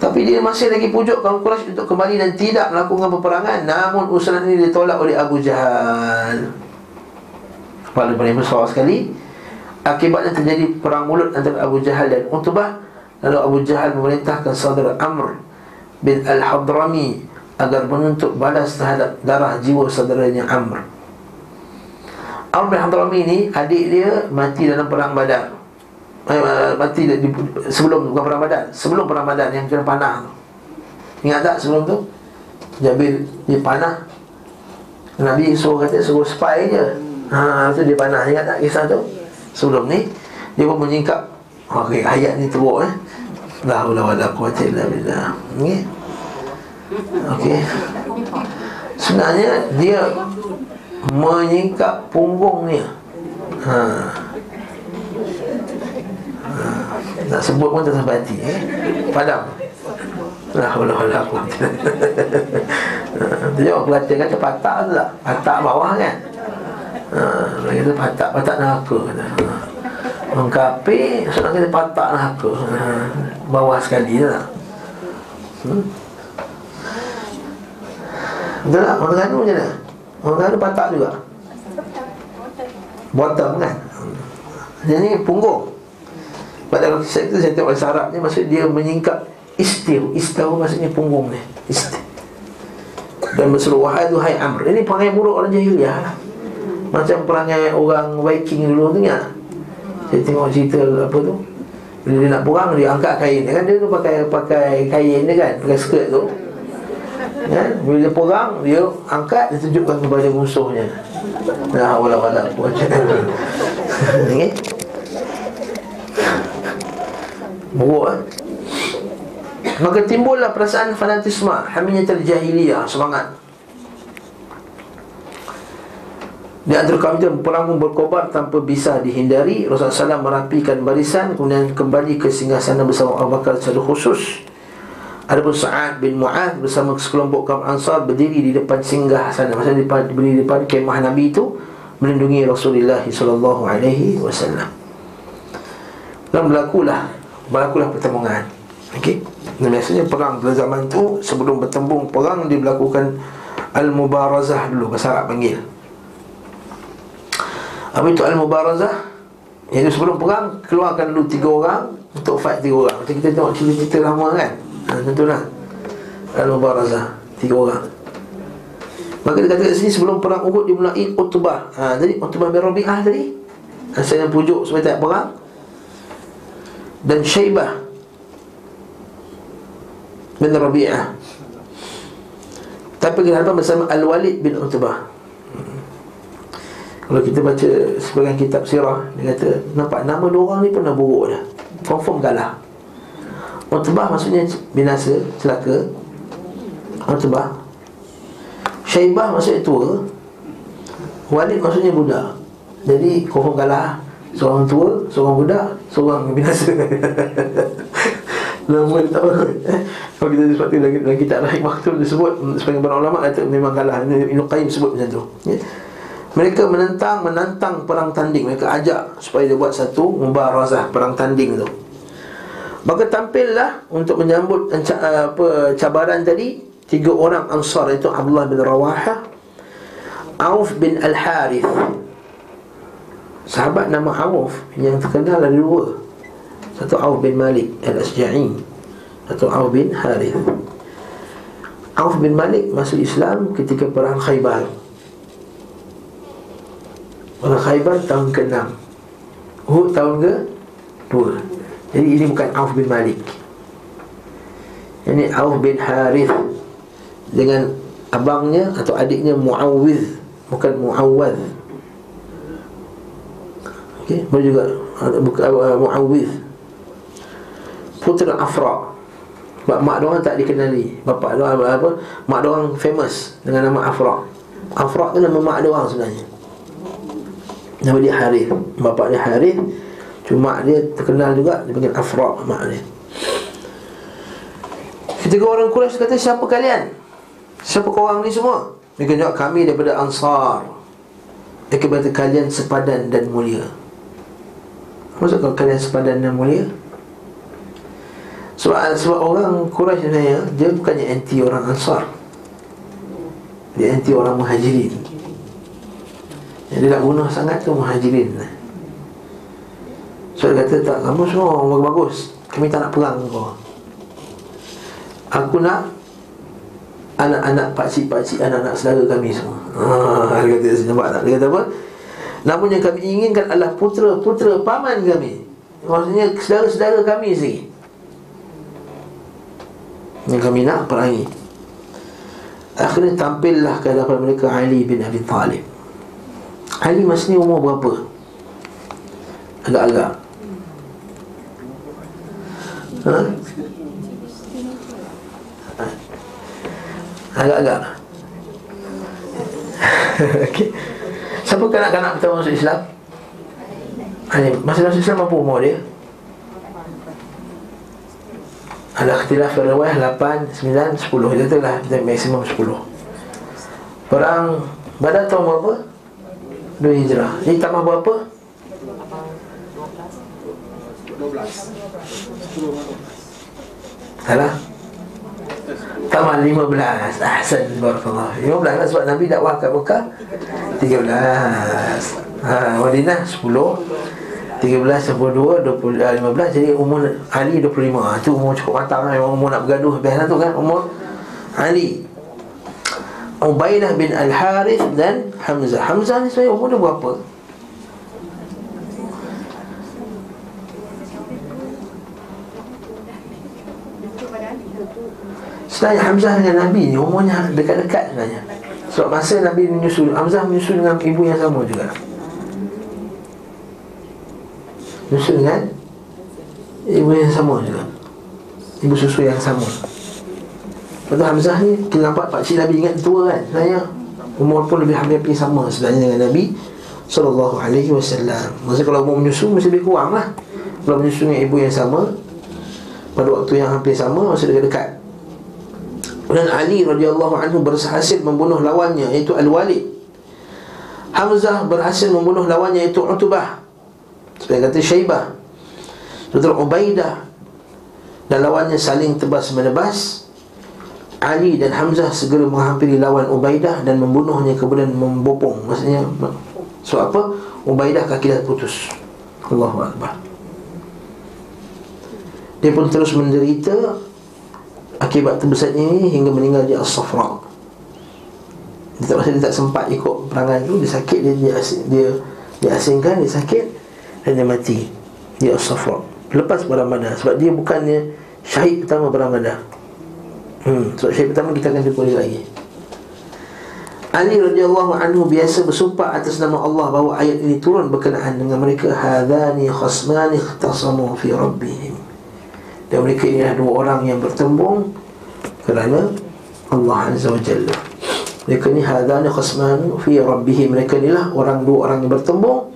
tapi dia masih lagi pujuk kaum Quraisy untuk kembali dan tidak melakukan peperangan. Namun usulan ini ditolak oleh Abu Jahal. Kepala besar sekali. Akibatnya terjadi perang mulut antara Abu Jahal dan Utbah. Lalu Abu Jahal memerintahkan saudara Amr bin Al-Hadrami agar menuntut balas terhadap darah jiwa saudaranya Amr. Amr bin Al-Hadrami ini adik dia mati dalam perang Badar. Eh, mati di, sebelum bukan perang badan sebelum perang badan yang kena panah tu ingat tak sebelum tu Jabir dia panah Nabi suruh kata suruh spy je ha tu dia panah ingat tak kisah tu sebelum ni dia pun menyingkap okey ayat ni teruk eh. La haula wala quwwata illa billah okey? Okey. Sebenarnya dia menyingkap punggungnya ha. Nak sebut pun tak sampai hati eh? Padam. Lah Allah Allah Dia jawab Kelantan kata patak tu tak Patak bawah kan Haa Dia kata patak Patak neraka kata Orang kapi Sebab kata patak neraka. Ha, Bawah sekali tu tak hmm? Betul tak? Orang Terengganu macam mana? Orang Terengganu patak juga? Bottom kan? Jadi punggung. Pada kalau kisah itu saya tengok Arab ni Maksud dia menyingkap istir Istir maksudnya punggung ni? Istir Dan berseru Wahai tu hai Amr. Ini perangai buruk orang jahiliah lah Macam perangai orang Viking dulu tu ya Saya tengok cerita apa tu? Bila dia nak perang dia angkat kain. Kan Dia tu pakai pakai kain dia kan? Pakai skirt tu. Ya, bila dia perang, dia angkat, dia tunjukkan kepada musuhnya. Nah, wala-wala, buat macam ni. Buruk eh? Maka timbullah perasaan fanatisme Hamiyah jahiliyah Semangat Di antara itu perang berkobar tanpa bisa dihindari Rasulullah SAW merapikan barisan Kemudian kembali ke singgah sana bersama Abu Bakar secara khusus. Adapun Sa'ad bin Mu'ad bersama sekelompok kaum Ansar berdiri di depan singgah sana Maksudnya berdiri di depan kemah Nabi itu Melindungi Rasulullah SAW Dan berlakulah berlakulah pertembungan. Okey? Dan biasanya perang pada zaman tu sebelum bertembung perang dia berlakukan al-mubarazah dulu bahasa Arab panggil apa itu al-mubarazah iaitu sebelum perang keluarkan dulu tiga orang untuk fight tiga orang Kita tengok cerita-cerita lama kan ha, Tentulah Al-Mubarazah Tiga orang Maka dia kata kat sini sebelum perang Uhud dimulai Utbah. Ha, jadi Utbah bin Rabi'ah tadi. Asal yang pujuk supaya tak perang. Dan Syaibah bin Rabi'ah. Tapi kenapa bersama Al-Walid bin Utbah. Kalau kita baca sebagian kitab sirah Dia kata, nampak nama dua orang ni pernah buruk dah. Confirm kalah. Utbah maksudnya binasa, celaka. Utbah. Syaibah maksudnya tua. Walid maksudnya budak. Jadi confirm kalah. Seorang tua, seorang budak, seorang binasa. Nama dia tak? Kalau kita sebab tu dalam, dalam kitab Rahimah tu disebut Sebagai para ulama kata memang kalah. Ibn Qayyim sebut macam tu. Ya? Mereka menentang, menantang perang tanding. Mereka ajak supaya dia buat satu Mubarazah, perang tanding tu. Maka tampillah untuk menyambut apa, cabaran tadi Tiga orang Ansar itu Abdullah bin Rawaha Auf bin Al-Harith. Sahabat nama Auf Yang terkenal ada dua. Satu Auf bin Malik Al-Asja'i Satu Auf bin Harith. Auf bin Malik masuk Islam ketika perang Khaybar Perang Khaybar tahun ke-6 Uhud tahun ke-2 Jadi ini bukan Auf bin Malik Ini Auf bin Harith dengan abangnya atau adiknya Muawwiz bukan Muawwad. Okey, boleh juga bukan uh, Muawwiz. Putera Afra. Sebab mak dia orang tak dikenali. Bapa dia orang apa? Mak dia orang famous dengan nama Afra. Afra tu nama mak dia orang sebenarnya. Nama dia Harith. Bapa dia Harith. Cuma dia terkenal juga dia panggil Afra mak dia. Ketiga orang Quraisy kata siapa kalian? Siapa korang ni semua? Mereka jawab kami daripada Ansar Mereka berkata kalian sepadan dan mulia Maksud kalian sepadan dan mulia? Sebab, sebab orang Quraisy sebenarnya Dia bukannya anti orang Ansar Dia anti orang Muhajirin Yang dia nak bunuh sangat tu Muhajirin So dia kata tak, kamu semua orang bagus Kami tak nak perang kau Aku nak anak-anak pakcik-pakcik anak-anak saudara kami semua. Ha, dia kata nampak tak? Dia kata apa? Namun yang kami inginkan adalah putera-putera paman kami. Maksudnya saudara-saudara kami sendiri. Yang kami nak perangi. Akhirnya tampillah ke hadapan mereka Ali bin Abi Talib. Ali masa ni umur berapa? Agak-agak. Ha? Agak-agak okay. Siapa kanak-kanak pertama masuk Islam? Ini, masa masuk Islam apa umur dia? Ada ketilaf berwah 8, 9, 10 Itu lah maksimum 10 Perang Badar tahun berapa? 2 hijrah. Ini tambah berapa? 12 Salah? Tambah 15 Ahsan Barakallah 15 lah sebab Nabi dakwah kat Mekah? 13 ha, Madinah 10 13, 12, 20, 15 Jadi umur Ali 25 Itu umur cukup matang lah. Umur nak bergaduh. Lah tu kan Umur Ali Ubaidah bin Al-Harith dan Hamzah. Hamzah ni saya umur dia berapa? Sebenarnya Hamzah dengan Nabi ni umurnya dekat-dekat sebenarnya. Sebab masa Nabi menyusul Hamzah menyusul dengan ibu yang sama juga. Menyusul dengan Ibu yang sama juga. Ibu susu yang sama Lepas Hamzah ni Kita nampak Pak Cik Nabi ingat tua kan Sebenarnya Umur pun lebih hampir sama sebenarnya dengan Nabi Sallallahu alaihi wasallam Maksudnya kalau umur menyusul Mesti lebih kurang lah Kalau menyusul dengan ibu yang sama Pada waktu yang hampir sama Masa dekat-dekat dan Ali radhiyallahu anhu berhasil membunuh lawannya iaitu Al-Walid. Hamzah berhasil membunuh lawannya iaitu Utbah. Sebagai kata Syaibah. Betul Ubaidah dan lawannya saling tebas menebas. Ali dan Hamzah segera menghampiri lawan Ubaidah dan membunuhnya kemudian membopong. Maksudnya so apa? Ubaidah kaki dah putus. Allahu akbar. Dia pun terus menderita Akibat terbesarnya ini hingga meninggal di As-Safra Dia tak dia tak sempat ikut perangan tu Dia sakit, dia, dia, dia, dia asingkan, dia sakit Dan dia mati di As-Safra Lepas badar Sebab dia bukannya syahid pertama badar hmm, Sebab syahid pertama kita akan jumpa lagi Ali radhiyallahu anhu biasa bersumpah atas nama Allah bahawa ayat ini turun berkenaan dengan mereka hadani khasmani ikhtasamu fi rabbihim. Dan mereka ini adalah dua orang yang bertembung kerana Allah Azza wa Jalla. Mereka ni hadani khasmani fi rabbihim. Mereka inilah orang dua orang yang bertembung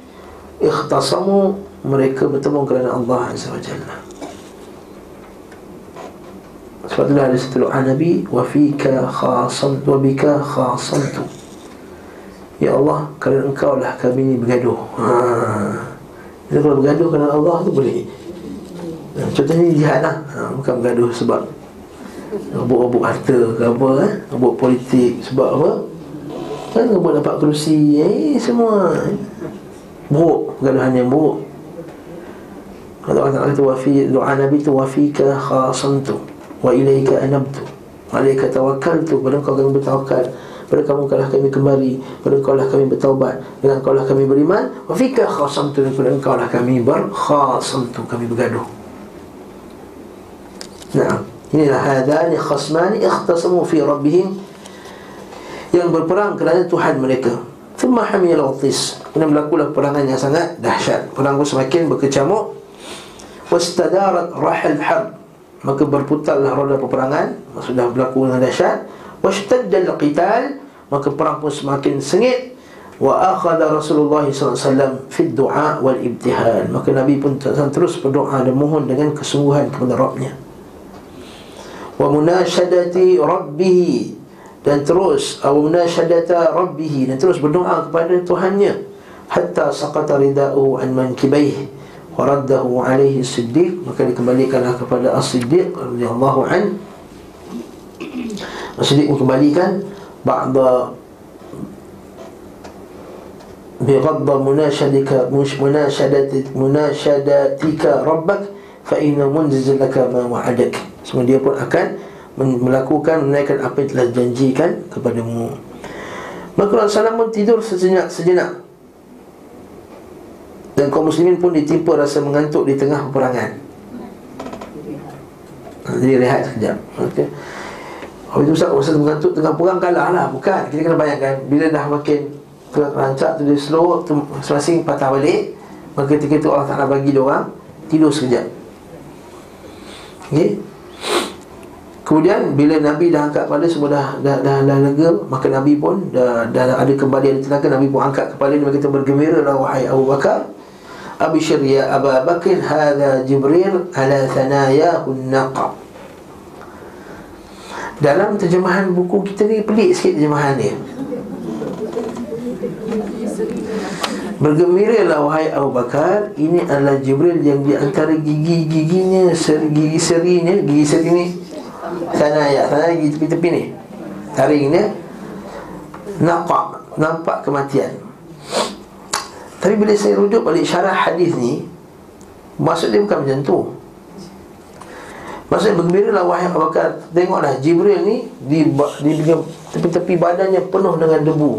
ikhtasamu mereka bertembung kerana Allah Azza wa Jalla. Sebab itulah ada satu doa Nabi Wa fika khasam Wa bika khasamtu Ya Allah Kerana engkau lah kami ni bergaduh. Ha. Jadi kalau bergaduh kerana Allah tu boleh. Contohnya jihad lah. Ha, Bukan bergaduh sebab Rebut-rebut harta ke apa eh? Rebut politik Sebab apa? Kan rebut dapat kerusi Eh semua. Buruk Pergaduhan yang buruk. Kalau Allah kata Wafi Doa Nabi tu Wafika khasamtu wa ilaika anabtu. Alaika tawakkaltu. Pada engkau kami bertawakal. Pada kamu kalah kami kembali. Pada engkau lah kami bertaubat. Dengan engkau lah kami beriman. Wa fika khasamtu. Pada engkau lah kami berkhasamtu. Kami bergaduh. Nah inilah hadani khasmani ikhtasamu fi rabbihim. Yang berperang kerana Tuhan mereka. Thumma hamiyal utis Kemudian berlakulah perangan yang sangat dahsyat. Perang semakin berkecamuk. Wastadarat rahal harb maka berputarlah roda peperangan sudah berlaku dengan dahsyat. Washtaddal qital maka perang pun semakin sengit. Wa akhadha Rasulullah SAW fi du'a wal ibtihal. Maka Nabi pun terus berdoa dan mohon dengan kesungguhan kepada Rabbnya. Wa munashadati rabbih dan terus wa munashadata rabbih dan terus berdoa kepada Tuhannya. Hatta saqata rida'u an mankibaihi waraddahu alaihi siddiq maka dikembalikanlah kepada as-siddiq radhiyallahu an. As-siddiq mengembalikan ba'da bighadda munashadika munashadat munashadatika rabbak fa inna munjiz laka ma wa'adak. Semua dia pun akan melakukan menaikkan apa yang telah janjikan kepadamu. Maka Rasulullah pun tidur sejenak sejenak dan kaum muslimin pun ditimpa rasa mengantuk di tengah peperangan Jadi rehat sekejap okay. Habis itu Ustaz, masa mengantuk tengah perang kalah lah Bukan, kita kena bayangkan Bila dah makin rancak tu dia slow tu Masing-masing patah balik Maka ketika itu Allah Ta'ala bagi orang Tidur sekejap okay. Kemudian bila Nabi dah angkat kepala semua dah, dah, dah, dah lega Maka Nabi pun dah, dah ada kembali ada tenaga Nabi pun angkat kepala dia kita bergembira lah wahai Abu Bakar Abishir ya Abu Bakr Hada Jibril ala thanayahun naqa Dalam terjemahan buku kita ni Pelik sikit terjemahan dia Bergembiralah wahai Abu Bakar. Ini adalah Jibril yang di antara gigi-giginya seri, Gigi serinya Gigi seri ni. Thanaya Thanaya gigi tepi-tepi ni. Taringnya Naqa Nampak kematian tapi bila saya rujuk balik syarah hadis ni Maksud dia bukan macam tu. Maksudnya bergembira lah wahai Abu Bakar Tengoklah Jibril ni di, di, di tepi-tepi badannya penuh dengan debu.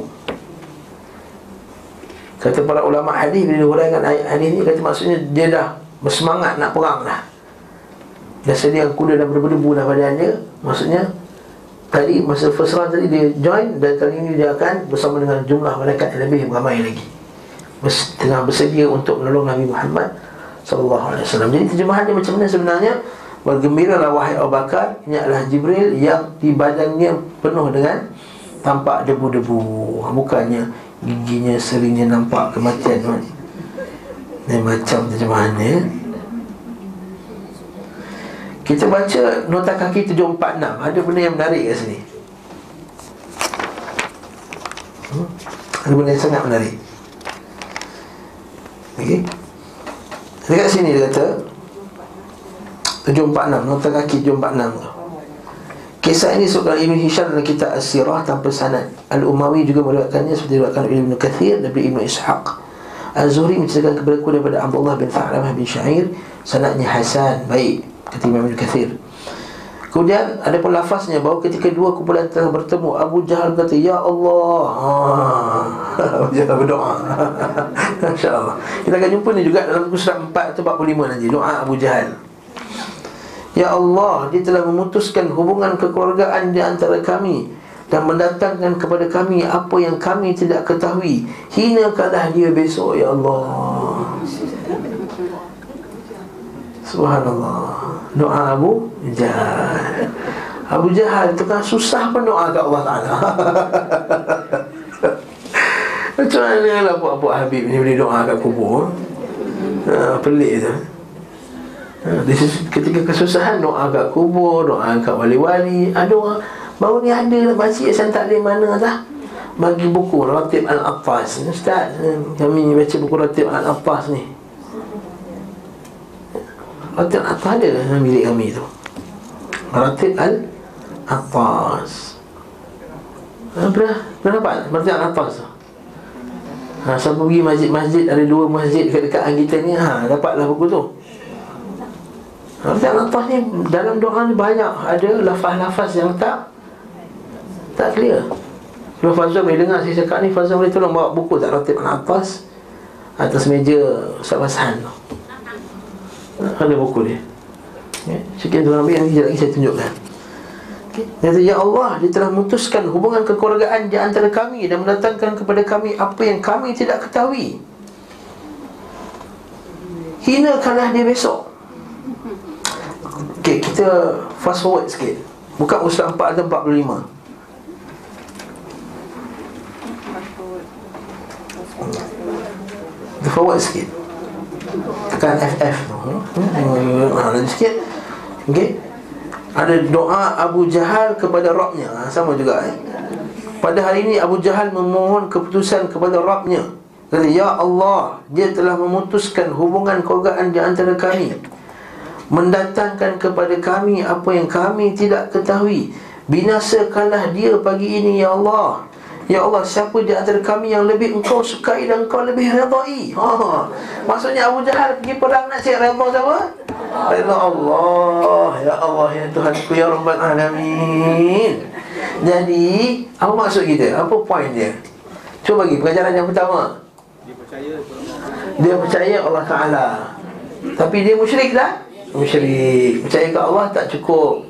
Kata para ulama hadis bila diuraikan ayat hadis ni Kata maksudnya dia dah bersemangat nak perang dah. Dah sedia kuda dan berdebu dah badannya Maksudnya Tadi masa first round tadi dia join Dan kali ini dia akan bersama dengan jumlah malaikat yang lebih ramai lagi tengah bersedia untuk menolong Nabi Muhammad sallallahu alaihi wasallam. Jadi terjemahannya macam mana sebenarnya? Bergembiralah wahai Abu Bakar, ini adalah Jibril yang di badannya penuh dengan tampak debu-debu. Bukannya giginya seringnya nampak kematian. Ini macam terjemahannya. Kita baca nota kaki 746 Ada benda yang menarik kat sini hmm? Ada benda yang sangat menarik Okey. Dekat sini dia kata 746 nota kaki 746 tu. Kisah ini disebutkan Ibn Hisham dalam kitab As-Sirah tanpa sanad. Al-Umawi juga meriwayatkannya seperti oleh Ibn Kathir dan Ibn Ishaq. Az-Zuhri menceritakan kepada aku daripada Abdullah bin Fa'lamah bin Syair sanadnya Hasan baik Kata Imam Ibn Kathir Kemudian ada pun lafaznya bahawa ketika dua kumpulan telah bertemu Abu Jahal kata Ya Allah. Ha. Abu Jahal berdoa. Masya Allah Kita akan jumpa ni juga dalam buku surat 4 atau 45 nanti. Doa Abu Jahal. Ya Allah Dia telah memutuskan hubungan kekeluargaan di antara kami Dan mendatangkan kepada kami apa yang kami tidak ketahui. Hinakanlah dia besok Ya Allah. Subhanallah Doa Abu Jahal. Abu Jahal itu kan susah pun doa ke Allah Ta'ala. Macam mana lah buat-buat Habib ni boleh doa kat kubur? Ha, Pelik tu. Ha, Ketika kesusahan doa kat kubur Doa kat wali-wali. Ada orang Baru ni ada lah masjid Saya tak ada mana lah Bagi buku Ratib Al-Attas. Ustaz Kami baca buku Ratib Al-Attas ni Ratib Al-Attas ada dalam bilik kami tu? Ratib Al-Attas Pernah, pernah dapat? Ratib Al-Attas tu? Ha, siapa pergi masjid-masjid Ada dua masjid dekat-dekatan kita ni ha, Dapatlah buku tu. Ratib Al-Attas ni Dalam doa ni banyak. Ada lafaz-lafaz yang tak Tak clear. Kalau Fazal boleh dengar saya cakap ni Fazal boleh tolong bawa buku tak? Ratib Al-Attas Atas meja Ustaz Bashan tu ada buku dia. Ya, Sekian tuan ambil Nanti lagi saya tunjukkan. Okay. Kata Ya Allah Dia telah memutuskan hubungan kekeluargaan Di antara kami Dan mendatangkan kepada kami Apa yang kami tidak ketahui. Hinakanlah dia besok. Okay, kita fast forward sikit. Buka usaha 4 atau 45 Forward sikit tekan FF hmm, ha, lagi sikit. Okay. ada doa Abu Jahal kepada Rabnya ha, sama juga eh. pada hari ini Abu Jahal memohon keputusan kepada Rabnya kata Ya Allah dia telah memutuskan hubungan keluargaan di antara kami. Mendatangkan kepada kami apa yang kami tidak ketahui. Binasakanlah dia pagi ini Ya Allah Ya Allah, siapa di antara kami yang lebih engkau sukai dan engkau lebih redai? Ha. Maksudnya Abu Jahal pergi perang nak cek redha siapa? Redha Allah. Ya Allah, ya Tuhanku, ya Rabbal Alamin. Jadi, apa maksud kita? Apa point dia? Cuba bagi pengajaran yang pertama. Dia percaya Allah Ta'ala. Tapi dia musyrik tak? Musyrik. Percaya ke Allah tak cukup.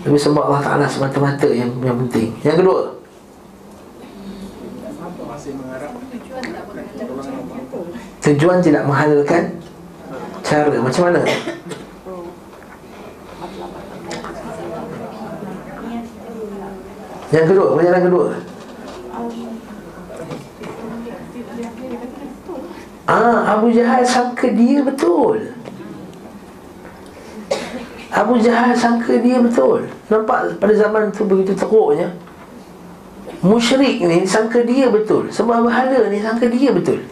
Tapi sembah Allah Ta'ala semata-mata yang, yang penting. Yang kedua? Tujuan tidak menghalalkan Cara. Macam mana? Yang kedua, yang kedua. Ah, Abu Jahal sangka dia betul Abu Jahal sangka dia betul. Nampak pada zaman tu begitu teruknya? Musyrik ni sangka dia betul. Sembah berhala ni sangka dia betul.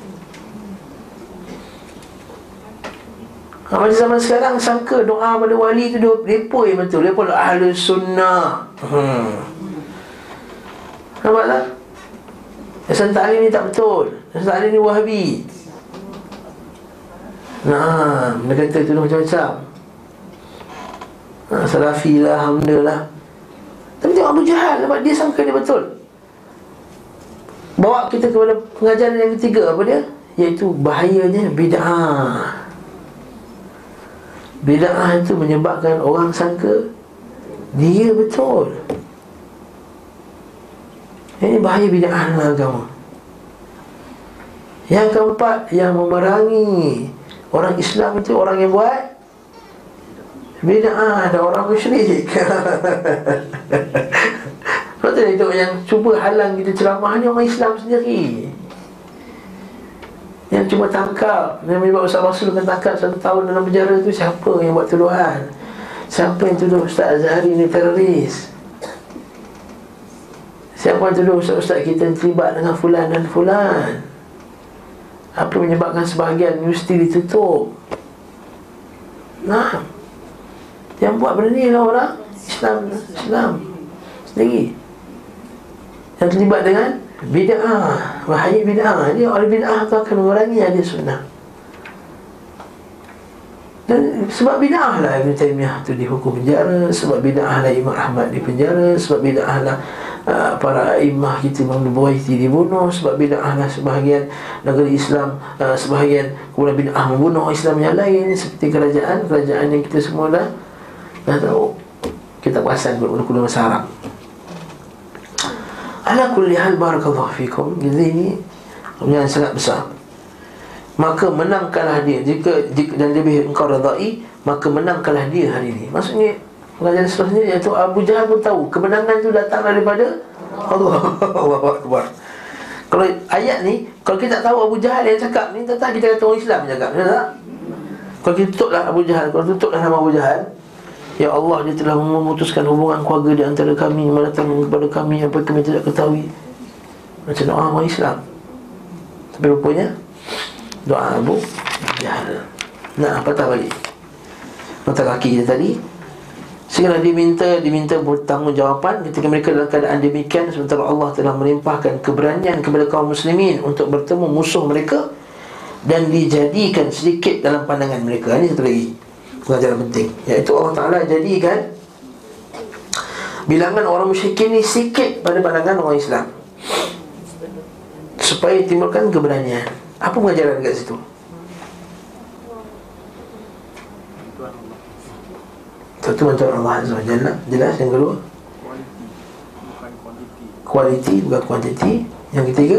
Macam zaman sekarang sangka doa pada wali tu Mereka yang betul. Pun ahli sunnah. Hmm. Nampak tak? Hasan Ta'lim ni tak betul. Hasan Ta'lim ni wahabi. Nah, dia kata tu macam-macam ha, Salafi lah, Hamda lah. Tapi tengok Abu Jahal Sebab dia sangka dia betul. Bawa kita kepada pengajaran yang ketiga Apa dia? Iaitu bahayanya bid'ah. Bid'ah itu menyebabkan orang sangka Dia betul. Ini bahaya bid'ah dalam agama. Yang keempat Yang memerangi Orang Islam itu orang yang buat Bida'ah ada orang musyrik. Sebab tu itu yang cuba halang kita ceramah ni orang Islam sendiri. Yang cuma tangkap. Yang menyebab Ustaz Rasul kan tangkap satu tahun dalam penjara tu Siapa yang buat tuduhan? Siapa yang tuduh Ustaz Azhari ni teroris? Siapa yang tuduh Ustaz-Ustaz kita terlibat dengan fulan dan fulan? Apa menyebabkan sebahagian universiti ditutup? Nah yang buat benda ni lah orang Islam Islam. Sendiri Yang terlibat dengan Bida'ah Bahaya bida'ah Jadi orang bida'ah tu akan mengurangi ahli sunnah. Dan sebab bid'ah lah Ibn Taymiyah tu dihukum penjara Sebab bid'ah lah Imam Ahmad di penjara Sebab bid'ah lah uh, para imah kita Imam Nubuwaiti dibunuh Sebab bid'ah lah sebahagian negeri Islam uh, Sebahagian kemudian bid'ah membunuh Islam yang lain Seperti kerajaan. Kerajaan yang kita semua dah Dah tahu Kita kuasan kuda masa Arab. Ala kulli hal barakallahu fikum. Jadi ini yang sangat besar. Maka menangkanlah dia. Jika, jika dan lebih engkau radai maka menangkanlah dia hari ini. Maksudnya pengajaran seterusnya iaitu Abu Jahal pun tahu kemenangan itu datang daripada Allah. Allah Akbar. Kalau ayat ni kalau kita tak tahu Abu Jahal yang cakap ni tak kita kata orang Islam cakap betul tak? Kalau kita tutuplah Abu Jahal kalau tutuplah nama Abu Jahal Ya Allah dia telah memutuskan hubungan keluarga di antara kami Mendatang kepada kami apa kami tidak ketahui Macam orang orang Islam Tapi rupanya doa Abu Jahal. Nah, apa tak balik? Mata kaki kita tadi Segera diminta diminta bertanggungjawab ketika mereka dalam keadaan demikian sementara Allah telah melimpahkan keberanian kepada kaum muslimin untuk bertemu musuh mereka dan dijadikan sedikit dalam pandangan mereka. Ini satu lagi pengajaran penting. Iaitu Allah Taala jadikan bilangan orang musyrikin ini sikit pada pandangan orang Islam. Supaya timbulkan keberanian. Apa pengajaran dekat situ? Satu macam Allah Azza wa Jalla. Jelas yang kedua? Kualiti bukan kuantiti. Yang ketiga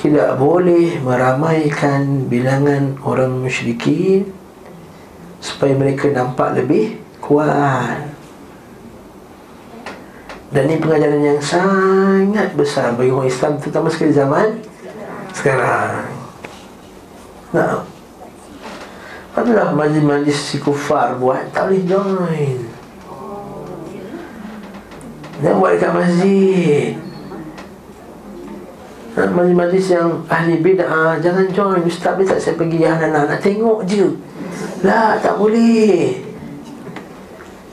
Tidak boleh meramaikan bilangan orang musyrikin Supaya mereka nampak lebih kuat. Dan ini pengajaran yang sangat besar bagi orang Islam Terutama sekali zaman sekarang. Nah. Adalah majlis-majlis si kufar buat Tak boleh join. Jangan buat dekat masjid Majlis-majlis yang ahli bid'ah Jangan join Ustaz ni tak saya pergi yang anak-anak Nak tengok je Lah tak boleh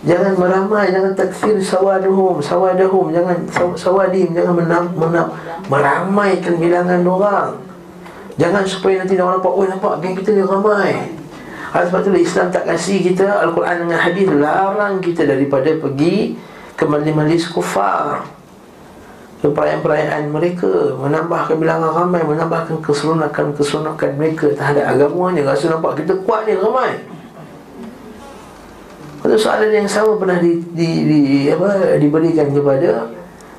Jangan meramai, jangan takfir sawaduhum, sawadahum, jangan sawadim, jangan menam, menam, meramaikan bilangan orang. Jangan supaya nanti orang nampak, oh nampak geng kita ni ramai. Hal sebab itulah Islam tak kasih kita Al-Quran dengan hadis larang kita daripada pergi ke majlis-majlis kufar. Ke perayaan-perayaan mereka Menambahkan bilangan ramai Menambahkan keseronokan-keseronokan mereka Terhadap agamanya. Rasa nampak kita kuat ni ramai. Itu soalan yang sama pernah di, di, di apa diberikan kepada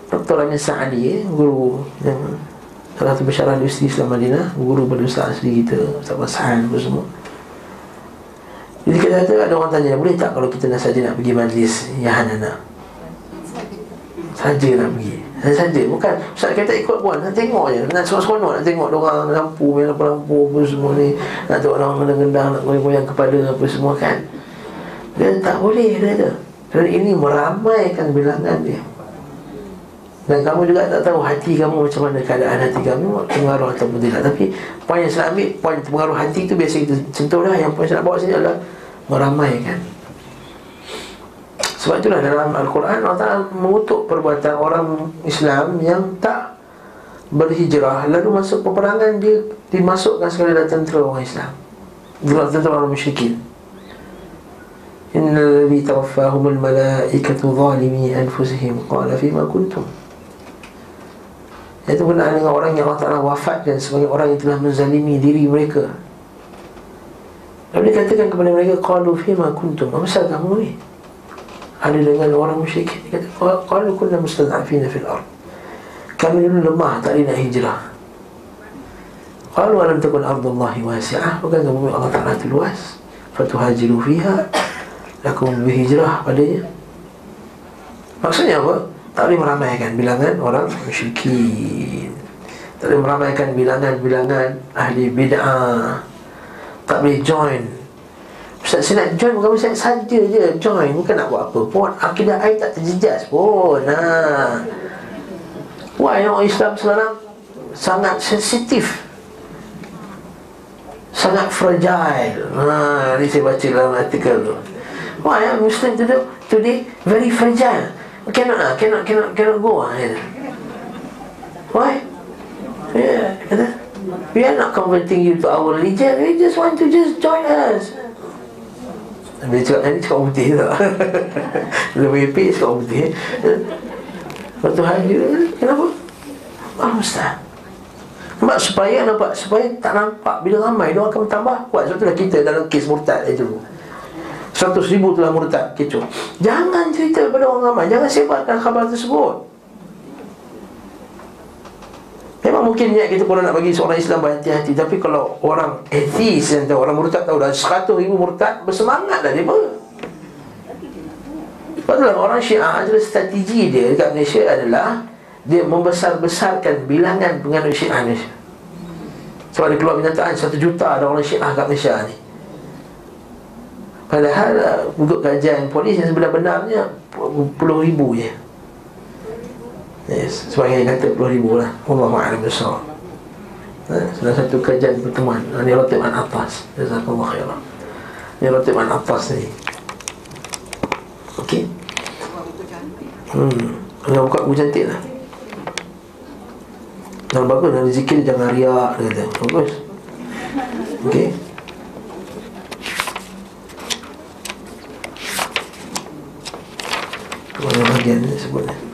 Dr. Amir Sa'adi eh, guru yang salah satu pesyarah di Islam Madinah guru pada Ustaz asli kita Ustaz Masahan apa semua. Jadi kita kata ada orang tanya boleh tak kalau kita nak saja nak pergi majlis Yahan anak? Saja nak pergi saja bukan Ustaz kita ikut pun. Nak tengok je. Nak seronok-seronok nak tengok orang lampu main lampu apa semua ni. Nak tengok orang gendang-gendang nak goyang-goyang kepala apa semua kan. Dia tak boleh dia kata. Dan ini meramaikan bilangan dia. Dan kamu juga tak tahu hati kamu macam mana keadaan hati kamu Pengaruh ataupun tidak. Tapi poin yang saya ambil Poin pengaruh hati itu biasa kita sentuh dah Yang poin saya nak bawa sini adalah Meramaikan sebab itulah dalam Al-Quran Allah Ta'ala mengutuk perbuatan orang Islam yang tak berhijrah Lalu masuk peperangan dia dimasukkan sekali dalam tentera orang Islam. Dalam tentera orang musyrikin. Innal ladhi tawaffahumul malaikatu zalimi anfusihim qala fima kuntum. Itu berkenaan dengan orang yang Allah Ta'ala wafat dan sebagai orang yang telah menzalimi diri mereka. Lalu dikatakan kepada mereka Qalu fima kuntum? Apa kamu ni? Ada dengan orang musyrik. Qalu kunna mustad'afina fil ard. Kami dulu lemah Tak nak hijrah. Qalu alam takun ardullahi wasi'ah? Bukan kamu Allah Ta'ala itu luas Fatuhajiru fiha Aku berhijrah padanya Maksudnya apa? Tak boleh meramaikan bilangan orang musyrikin. Tak boleh meramaikan bilangan-bilangan ahli bid'ah. Tak boleh join Ustaz saya nak join bukan saya saja je join Bukan nak buat apa pun Akidah saya tak terjejas pun ha. Wah orang Islam sekarang Sangat sensitif Sangat fragile ha, Ini saya baca dalam artikel tu Why are Muslim today, today very fragile? Cannot lah, cannot, cannot, cannot go lah. Why? Yeah, kata. We are not converting you to our religion We just want to just join us Dia cakap, ini cakap putih tak? Lebih pipik cakap putih. Lepas tu Kenapa? Ah Ustaz. Nampak supaya nampak Supaya tak nampak Bila ramai Dia akan bertambah kuat. Sebab itulah kita dalam kes murtad itu Seratus ribu telah murtad Kecoh. Jangan cerita kepada orang ramai. Jangan sebarkan khabar tersebut Memang mungkin niat kita kalau nak bagi seorang Islam berhati-hati Tapi kalau orang etis yang tahu Orang murtad tahu dah Seratus ribu murtad Bersemangat dah dia pun. Sebab itulah orang syiah adalah strategi dia dekat Malaysia adalah Dia membesar-besarkan bilangan penganut syiah Malaysia. Sebab dia keluar kenyataan Satu juta ada orang syiah kat Malaysia ni. Padahal untuk kajian polis yang sebenar benarnya Puluh ribu je Yes, sebagai kata puluh ribu lah. Allah ma'alim besar eh, Salah satu kajian pertemuan. Ini rotiban atas Jazakallah khairah Ini rotiban atas ni. Okey. Hmm. Dia buka buku cantik lah Yang bagus Yang zikir jangan riak Dia kata. Bagus. Okey. Mana bahagian ni sebutnya.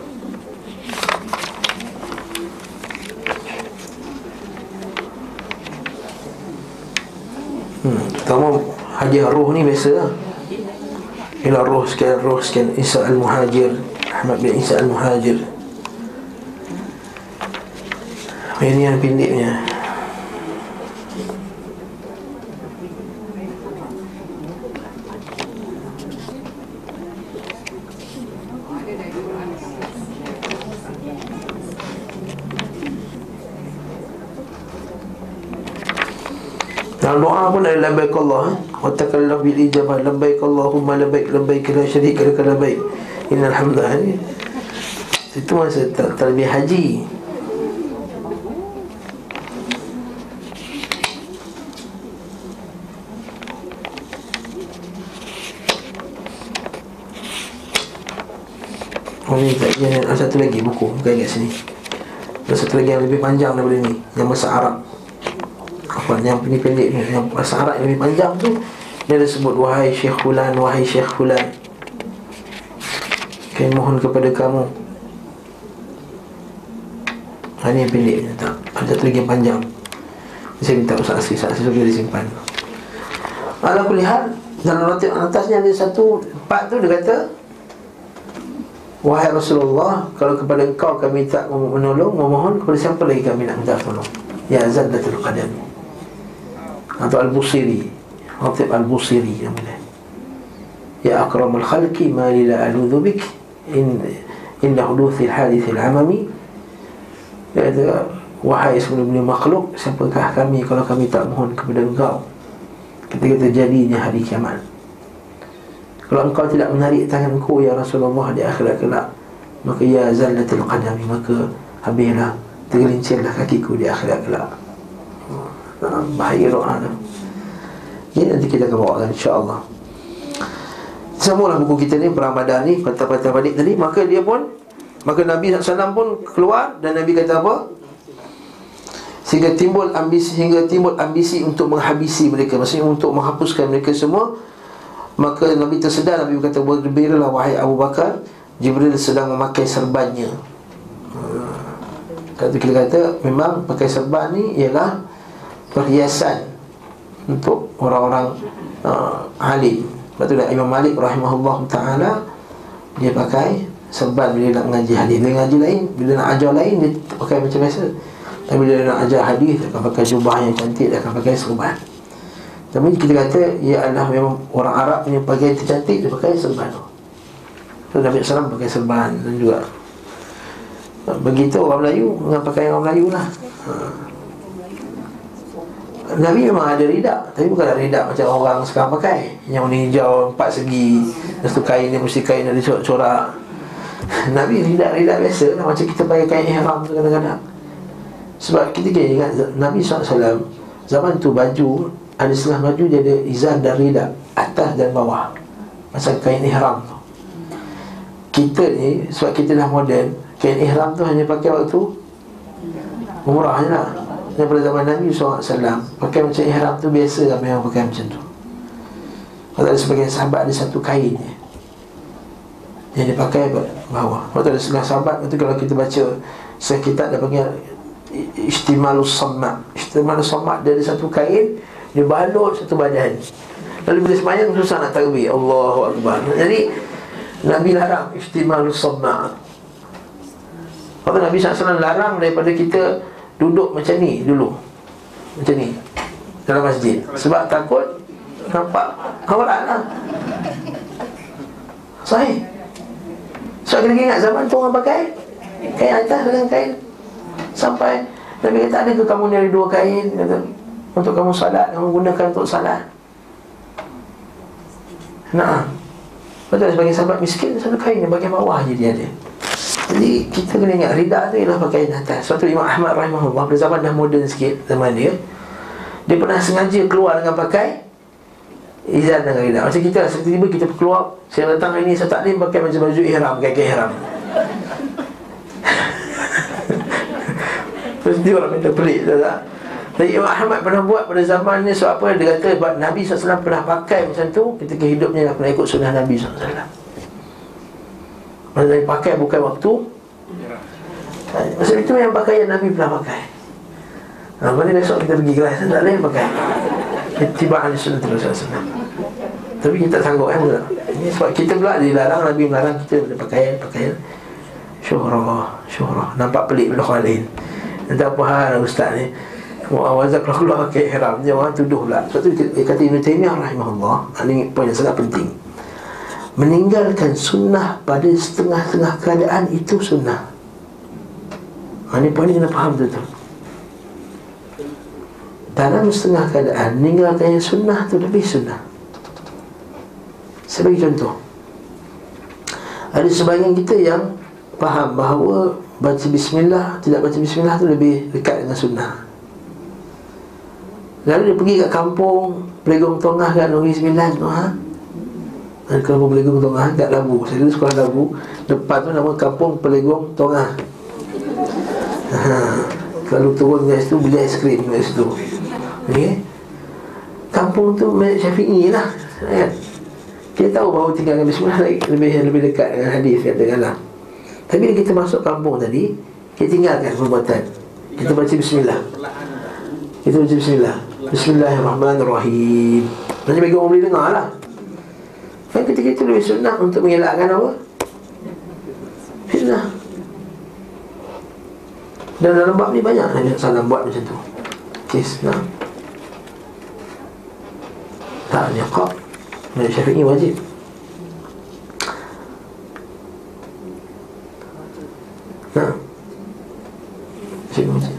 Pertama hadiah roh ni biasa lah. Ialah roh sekian roh sekian Isa al-Muhajir Ahmad bin Isa al-Muhajir. Ini yang pendeknya Dalam doa pun ada labbaik Allah eh? Wa takallam bil ijabah labbaik Allahumma labbaik labbaik la syarika laka labbaik. Innal hamda ini Itu masa terlebih haji. Oh ni tak ada satu lagi buku Bukan kat sini. Ada satu lagi yang lebih panjang daripada ni Yang masa Arab apa yang pendek-pendek ni yang Arab yang panjang tu dia ada sebut wahai Syekh Fulan wahai Syekh Fulan kami mohon kepada kamu. Ha, ini yang pendek tak ada lagi yang panjang. Saya minta Asri Ustaz Asri boleh disimpan Alah kulihat dalam roti atasnya ada satu part tu dia kata Wahai Rasulullah Kalau kepada engkau kami tak menolong Memohon kepada siapa lagi kami nak minta tolong? Ya Zaddatul Qadam atau Al-Busiri. Khatib Al-Busiri namanya Ya akramul khalqi ma lila aludhu bik. In inna huduthil hadithil amami Ya kata Wahai sebelum makhluk Siapakah kami kalau kami tak mohon kepada engkau? Ketika terjadinya hari kiamat. Kalau engkau tidak menarik tanganku Ya Rasulullah di akhirat kelak Maka ya zallatil qadami Maka habislah Tergelincirlah kakiku di akhirat kelak bahaya doa tu. Ini nanti kita akan bawakan insyaAllah. Sambunglah buku kita ni Perang Badar ni Kata-kata padik tadi. Maka dia pun Maka Nabi SAW pun keluar Dan Nabi kata apa? Sehingga timbul ambisi Sehingga timbul ambisi untuk menghabisi mereka. Maksudnya untuk menghapuskan mereka semua. Maka Nabi tersedar. Nabi berkata Berbiralah wahai Abu Bakar. Jibril sedang memakai serbannya. Hmm. Kata kita kata Memang pakai serban ni Ialah perhiasan untuk orang-orang uh, alim. Lepas tu Imam Malik rahimahullah ta'ala Dia pakai serban bila nak mengaji hadis. Bila mengaji lain, bila nak ajar lain Dia pakai macam biasa. Tapi bila nak ajar hadis Dia akan pakai jubah yang cantik Dia akan pakai serban. Tapi kita kata Ya Allah memang orang Arab punya pakaian tercantik Dia pakai serban tu. Nabi SAW pakai serban dan juga Begitu orang Melayu Dengan pakaian orang Melayu lah. Ha. Nabi memang ada ridak. Tapi bukan ridak macam orang sekarang pakai Yang warna hijau, empat segi. Lepas tu kain dia mesti kain ada corak-corak. Nabi ridak-ridak biasa lah. Macam kita pakai kain ihram tu kadang-kadang. Sebab kita kena ingat Nabi SAW Zaman tu baju Ada setengah baju dia ada izar dan ridak Atas dan bawah. Macam kain ihram tu. Kita ni Sebab kita dah moden Kain ihram tu hanya pakai waktu Umrah je lah daripada zaman Nabi SAW Pakai macam ihram tu biasa ramai orang pakai macam tu. Kalau ada sebagian sahabat ada satu kain Yang dia pakai bawah. Waktu ada setengah sahabat Itu kalau kita baca Sekitar dia panggil Istimalus Samma. Istimalus Samma Dia ada satu kain Dia balut satu badan. Lalu bila semayang susah nak takbir. Allahu Akbar. Jadi Nabi larang Istimalus Samma. Waktu Nabi SAW larang daripada kita Duduk macam ni dulu. Macam ni. Dalam masjid. Sebab takut Nampak Kawaran lah. Sahih. So kita ingat zaman tu orang pakai Kain atas dengan kain Sampai Nabi kata ada ke kamu nyari dua kain? Kata, Untuk kamu salat. Kamu gunakan untuk salat. Nah. Betul sebagai sahabat miskin Satu kain yang bagian bawah je dia ada Jadi kita kena ingat Rida tu ialah pakaian atas. Suatu Imam Ahmad rahimahullah Pada zaman dah moden sikit Zaman dia Dia pernah sengaja keluar dengan pakai Izan dengan rida. Macam kita lah Tiba-tiba kita keluar Saya datang hari ni Saya taklim pakai macam baju ihram Pakai ihram. Mesti orang minta pelik tak tak? Jadi Imam Ahmad pernah buat pada zaman ni Sebab apa? Dia kata Nabi SAW pernah pakai macam tu Ketika hidupnya nak pernah ikut sunnah Nabi SAW Masa Nabi pakai bukan waktu Masa itu yang pakai yang Nabi pernah pakai. Ha, mana besok kita pergi kelas Tak ada yang pakai. Tiba ahli sunnah SAW Tapi kita tak sanggup kan pula Ini sebab kita pula dilarang Nabi melarang kita berpakaian Pakaian Syuhrah Syuhrah. Nampak pelik pada orang lain. Entah apa hal Ustaz ni. Wazak kalau keluar ihram Dia orang tuduh pula. Sebab tu dia kata Ibn Taymiyah rahimahullah Ini poin yang sangat penting Meninggalkan sunnah pada setengah-setengah keadaan itu sunnah. Ini poin kena faham tu tu. Dalam setengah keadaan meninggalkan yang sunnah tu lebih sunnah. Sebagai contoh. Ada sebagian kita yang faham bahawa baca bismillah tidak baca bismillah tu lebih dekat dengan sunnah. Lalu dia pergi kat kampung pelegong tongah kan Negeri Sembilan tu ha? Dan kampung pelegong tongah kat Labu saya dulu sekolah Labu depan tu nama kampung pelegong tongah ha. kalau turun kat situ beli aiskrim kat situ Okay. Kampung tu Malik Syafi'i lah kan? Kita tahu bahawa tinggalkan bismillah lebih lebih dekat dengan hadis katakanlah. Tapi bila kita masuk kampung tadi, kita tinggalkan perbuatan. Kita baca bismillah. Kita baca bismillah. Bismillahirrahmanirrahim. Nanti bagi orang boleh dengar lah. Kan ketika itu lebih sunnah untuk mengelakkan apa? Fitnah. Dan dalam bab ni banyak Nabi SAW buat macam tu. Kes, nah. Tak niqab Nabi wajib Nah Cik Masjid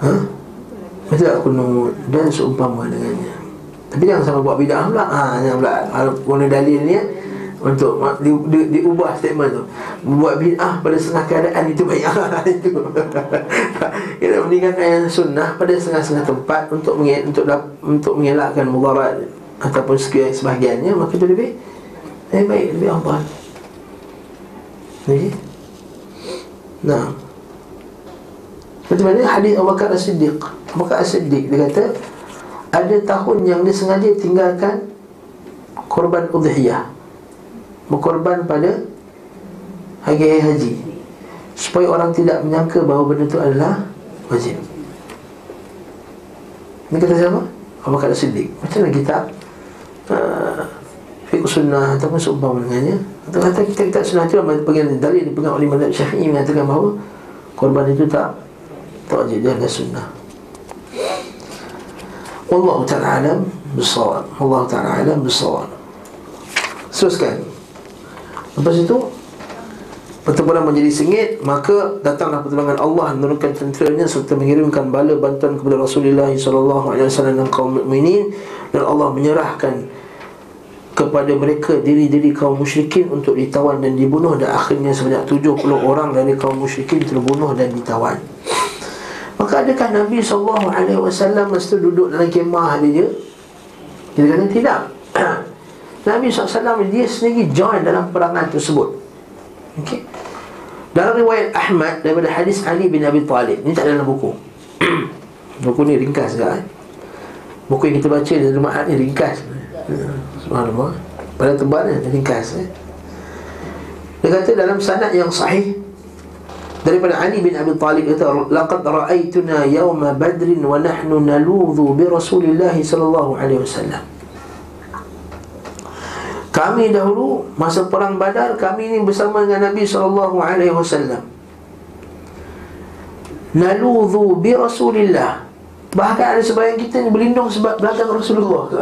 Ha? Mesti tak kuno Dan seumpama dengannya Tapi jangan sama buat bid'ah pula. Ha, Jangan pula. Kalau guna dalil ni untuk di, di, diubah statement tu. Buat bid'ah pada setengah keadaan itu baik itu. Kita meninggalkan yang sunnah pada setengah-setengah tempat Untuk mengel, untuk untuk mengelakkan mudarat Ataupun sebahagiannya Maka itu lebih Lebih baik, lebih afdal. Okey? Nah. Seperti mana hadis Abu Bakar As-Siddiq? Abu Bakar As-Siddiq Dia kata Ada tahun yang dia sengaja tinggalkan Korban udhiyah. Berkorban pada hari haji. Supaya orang tidak menyangka bahawa benda itu adalah wajib. Ini kata siapa? Abu Bakar Siddiq. Macam mana kita uh, fiqh sunnah ataupun seumpama dengannya? Atau kata kita kita sunnah itu bagian dalil dipegang oleh Madhab Syafi'i mengatakan bahawa korban itu tak tak wajib dia adalah sunnah Allah Ta'ala alam bisawab Allah Ta'ala alam bisawab Teruskan Lepas itu Pertempuran menjadi sengit Maka datanglah pertolongan Allah Menurunkan tenteranya Serta mengirimkan bala bantuan kepada Rasulullah SAW Dan kaum mukminin Dan Allah menyerahkan Kepada mereka diri-diri kaum musyrikin Untuk ditawan dan dibunuh Dan akhirnya sebanyak 70 orang dari kaum musyrikin Terbunuh dan ditawan Maka adakah Nabi SAW Masa duduk dalam kemah dia Kita kata tidak. Nabi SAW dia sendiri join dalam perangan tersebut. Okay. Dalam riwayat Ahmad daripada hadis Ali bin Abi Talib. Ini tak dalam buku. Buku ni ringkas juga eh? Buku yang kita baca dari Jumaat ni ringkas. Subhanallah. Pada tebal ringkas eh? Dia kata dalam sanad yang sahih daripada Ali bin Abi Talib kata laqad ra'aytuna yawma badrin wa nahnu naludhu bi Rasulillah sallallahu alaihi wasallam. Kami dahulu masa perang Badar kami ini bersama dengan Nabi sallallahu alaihi wasallam. Naludhu bi Rasulillah. Bahkan ada sebahagian kita yang berlindung sebab belakang Rasulullah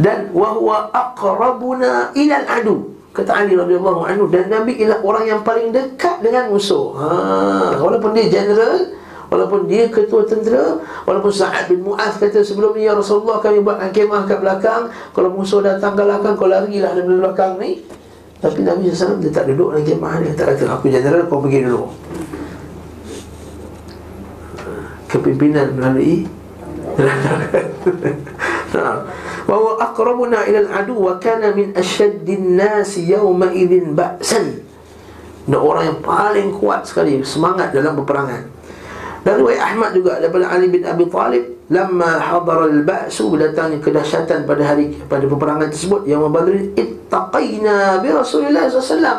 dan wa huwa aqrabuna ila al-adu Kata Ali radhiyallahu anhu dan Nabi ialah orang yang paling dekat dengan musuh. Ha, walaupun dia general, walaupun dia ketua tentera, walaupun Sa'ad bin Mu'az kata sebelum ni ya Rasulullah kami buat kemah kat belakang, kalau musuh datang ke belakang kau larilah dari belakang ni. Tapi Nabi SAW dia tak duduk dalam kemah dia tak kata aku general kau pergi dulu. Kepimpinan melalui wa huwa aqrabuna ila al-adu wa kana min ashaddin nas yawma idzin ba'san. Dan orang yang paling kuat sekali semangat dalam peperangan. Dan riwayat Ahmad juga daripada Ali bin Abi Talib lamma hadara al-ba'su datangnya kedahsyatan pada hari pada peperangan tersebut. Yang badrin ittaqaina bi alaihi wasallam.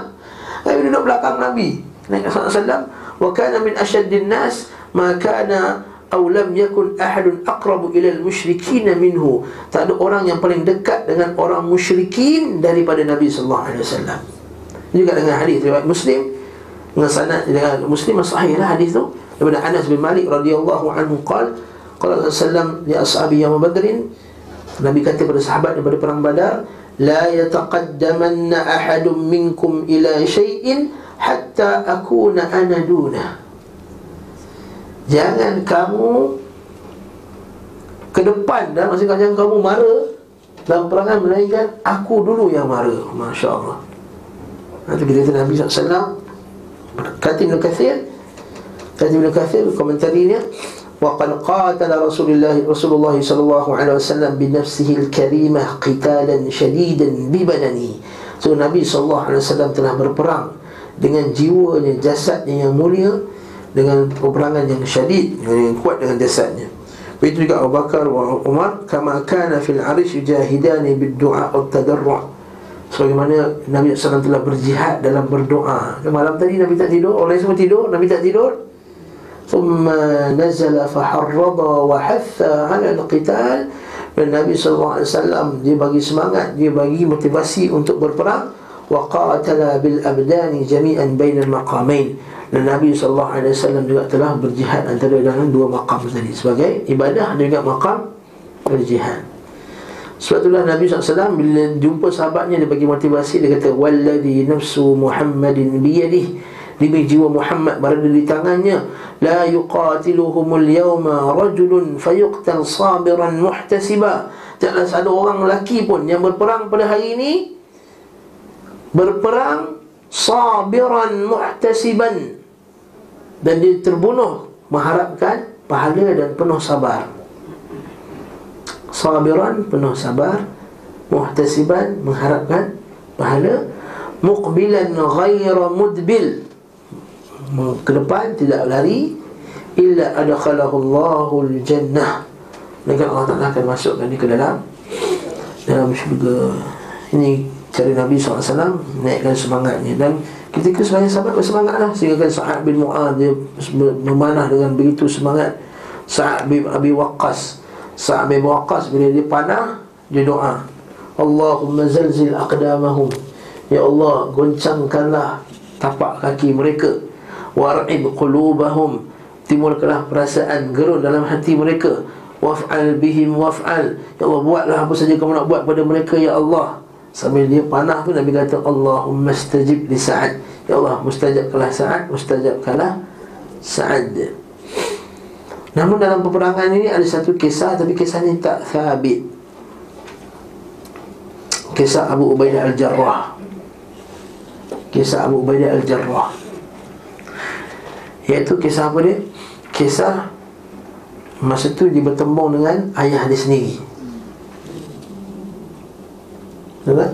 Kami duduk belakang Nabi Nabi wasallam wa kana min ashaddin nas ma kana aw lam yakun ahadun aqrabu ila al-musyrikin minhu. Tak ada orang yang paling dekat dengan orang musyrikin daripada Nabi sallallahu alaihi wasallam. Juga dengan hadis riwayat Muslim dengan sanad dengan Muslim sahih lah hadis tu. Daripada Anas bin Malik radhiyallahu anhu qala qala sallam li ashabi yawm badrin Nabi kata kepada sahabat daripada perang Badar la yataqaddamanna ahadun minkum ila shay'in hatta akuna ana dunah Jangan kamu ke depan dan masih jangan kamu marah dalam perangan melainkan aku dulu yang marah. Masya Allah. Nanti kita kata Nabi SAW Kata Ibn Kathir Kata Ibn Kathir komentarinya وقد قاتل رسول الله رسول الله صلى الله عليه وسلم بنفسه الكريمة قتالا شديدا ببدنه So Nabi SAW telah berperang dengan jiwanya, jasadnya yang mulia dengan peperangan yang syadid yang kuat dengan jasadnya begitu juga Abu Bakar wa Umar kama kana fil arish yujahidani bid du'a at tadarru' sebagaimana Nabi SAW telah berjihad dalam berdoa malam tadi Nabi tak tidur orang semua tidur Nabi tak tidur ثم نزل فحرض وحث على القتال dan Nabi SAW dia bagi semangat dia bagi motivasi untuk berperang wa qatala bil abdani jami'an bainal maqamain dan Nabi SAW juga telah berjihad antara dalam dua makam tadi. Sebagai ibadah dan juga makam berjihad. Sebab itulah Nabi SAW bila jumpa sahabatnya Dia bagi motivasi Dia kata Walladhi nafsu Muhammadin biyadih. Demi jiwa Muhammad berada di tangannya La yuqatiluhumul yawma rajulun fayuqtal sabiran muhtasiba. Tidaklah ada orang lelaki pun yang berperang pada hari ini Berperang sabiran muhtasiban dan dia terbunuh mengharapkan pahala dan penuh sabar. Sabiran penuh sabar. Muhtasiban mengharapkan pahala. Muqbilan ghaira mudbil. Ke depan tidak lari. Illa adkhalahu Allahul jannah maka Allah Taala akan masukkan dia ke dalam dalam syurga. Ini cara Nabi SAW naikkan semangatnya. Dan Ketika sebagai sahabat bersemangat lah. Sehingga kan Sa'ad bin Mu'ad Dia memanah dengan begitu semangat. Sa'ad bin Abi Waqqas. Sa'ad bin Waqqas Bila dia panah Dia doa Allahumma zalzil aqdamahum. Ya Allah Goncangkanlah Tapak kaki mereka. War'ib qulubahum. Timurkanlah perasaan gerun dalam hati mereka. Waf'al bihim waf'al. Ya Allah buatlah apa saja kamu nak buat pada mereka Ya Allah Sambil dia panah tu Nabi kata Allahumma stajib li Sa'ad. Ya Allah mustajabkanlah Sa'ad Mustajabkanlah Sa'ad. Namun dalam peperangan ini ada satu kisah Tapi kisah ini tak thabit. Kisah Abu Ubaidah Al-Jarrah. Kisah Abu Ubaidah Al-Jarrah. Iaitu kisah apa dia? Kisah Masa tu dia bertembung dengan ayah dia sendiri Tak?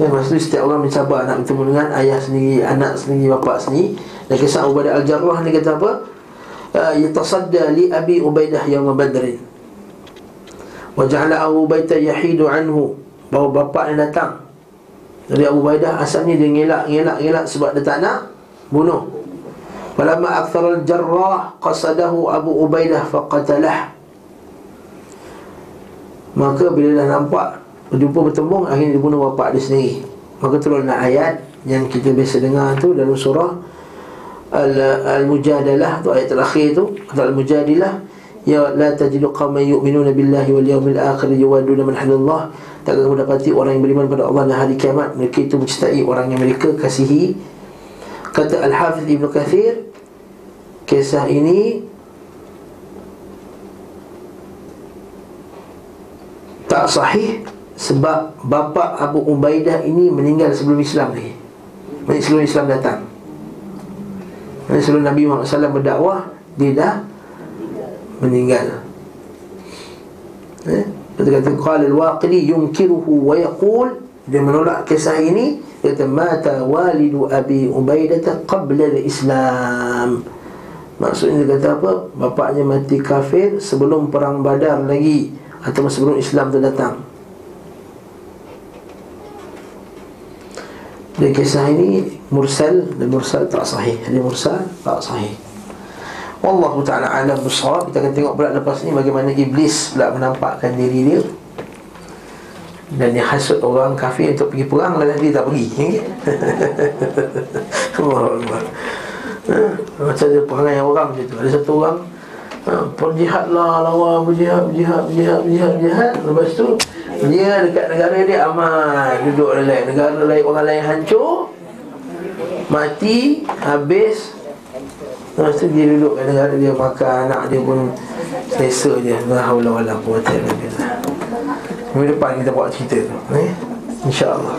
Ya, maksudnya setiap orang mencabar nak bertemu dengan ayah sendiri, anak sendiri, bapa sendiri. Dan kisah Ubaidah Al-Jarrah ni kata apa? Ah, yatasadda li Abi Ubaidah yawm Badrin. Wa ja'ala Abu Ubaidah yahidu anhu. Bawa bapa yang datang. Jadi Abu Ubaidah asalnya dia ngelak, ngelak, ngelak sebab dia tak nak bunuh. Falamma akthar al-jarrah qasadahu Abu Ubaidah faqatalah. Maka bila dah nampak berjumpa bertembung akhirnya dibunuh bapa dia sendiri. Maka turunlah ayat yang kita biasa dengar tu dalam surah Al-Mujadalah tu ayat terakhir tu. Atau Al-Mujadilah. Ya la tajidu qauman yu'minuna billahi wal yawmil akhir yuwaduna man hadallah. Tak kamu dapati orang yang beriman pada Allah dan hari kiamat. Mereka itu mencintai orang yang mereka kasihi. Kata Al-Hafiz Ibn Kathir kisah ini tak sahih sebab bapa Abu Ubaidah ini meninggal sebelum Islam lagi Sebelum Islam datang. Sebelum Nabi Muhammad SAW berdakwah Dia dah meninggal. Eh? Kata kata Qala al-waqidi yunkiruhu wa yaqul Dia menolak kisah ini. Dia kata Mata walidu Abi Ubaidah qabla al-Islam. Maksudnya dia kata apa? Bapaknya mati kafir sebelum perang badar lagi Atau sebelum Islam tu datang Dan kisah ini mursal dan mursal tak sahih. Jadi mursal tak sahih. Wallahu ta'ala alam bersawab Kita akan tengok pula lepas ni bagaimana iblis pula menampakkan diri dia Dan dia hasut orang kafir untuk pergi perang Lalu dia tak pergi Allah Allah ha? Macam dia perangai orang macam tu Ada satu orang ha, Perjihad lah lawan berjihad, berjihad, berjihad, berjihad, berjihad Lepas tu dia dekat negara dia aman. Duduk lain Negara lain orang lain hancur. Mati Habis. Lepas tu dia duduk kat negara dia Makan. Anak dia pun Selesa je. Wa la quwata illa billah. Minggu depan kita buat cerita tu eh? InsyaAllah.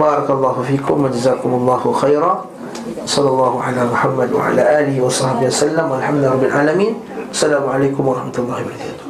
Barakallahu fikum wa jazakumullahu khaira Sallallahu ala Muhammad wa ala alihi wa sahbihi wa sallam. Alhamdulillah Rabbil Alamin. Assalamualaikum warahmatullahi wabarakatuh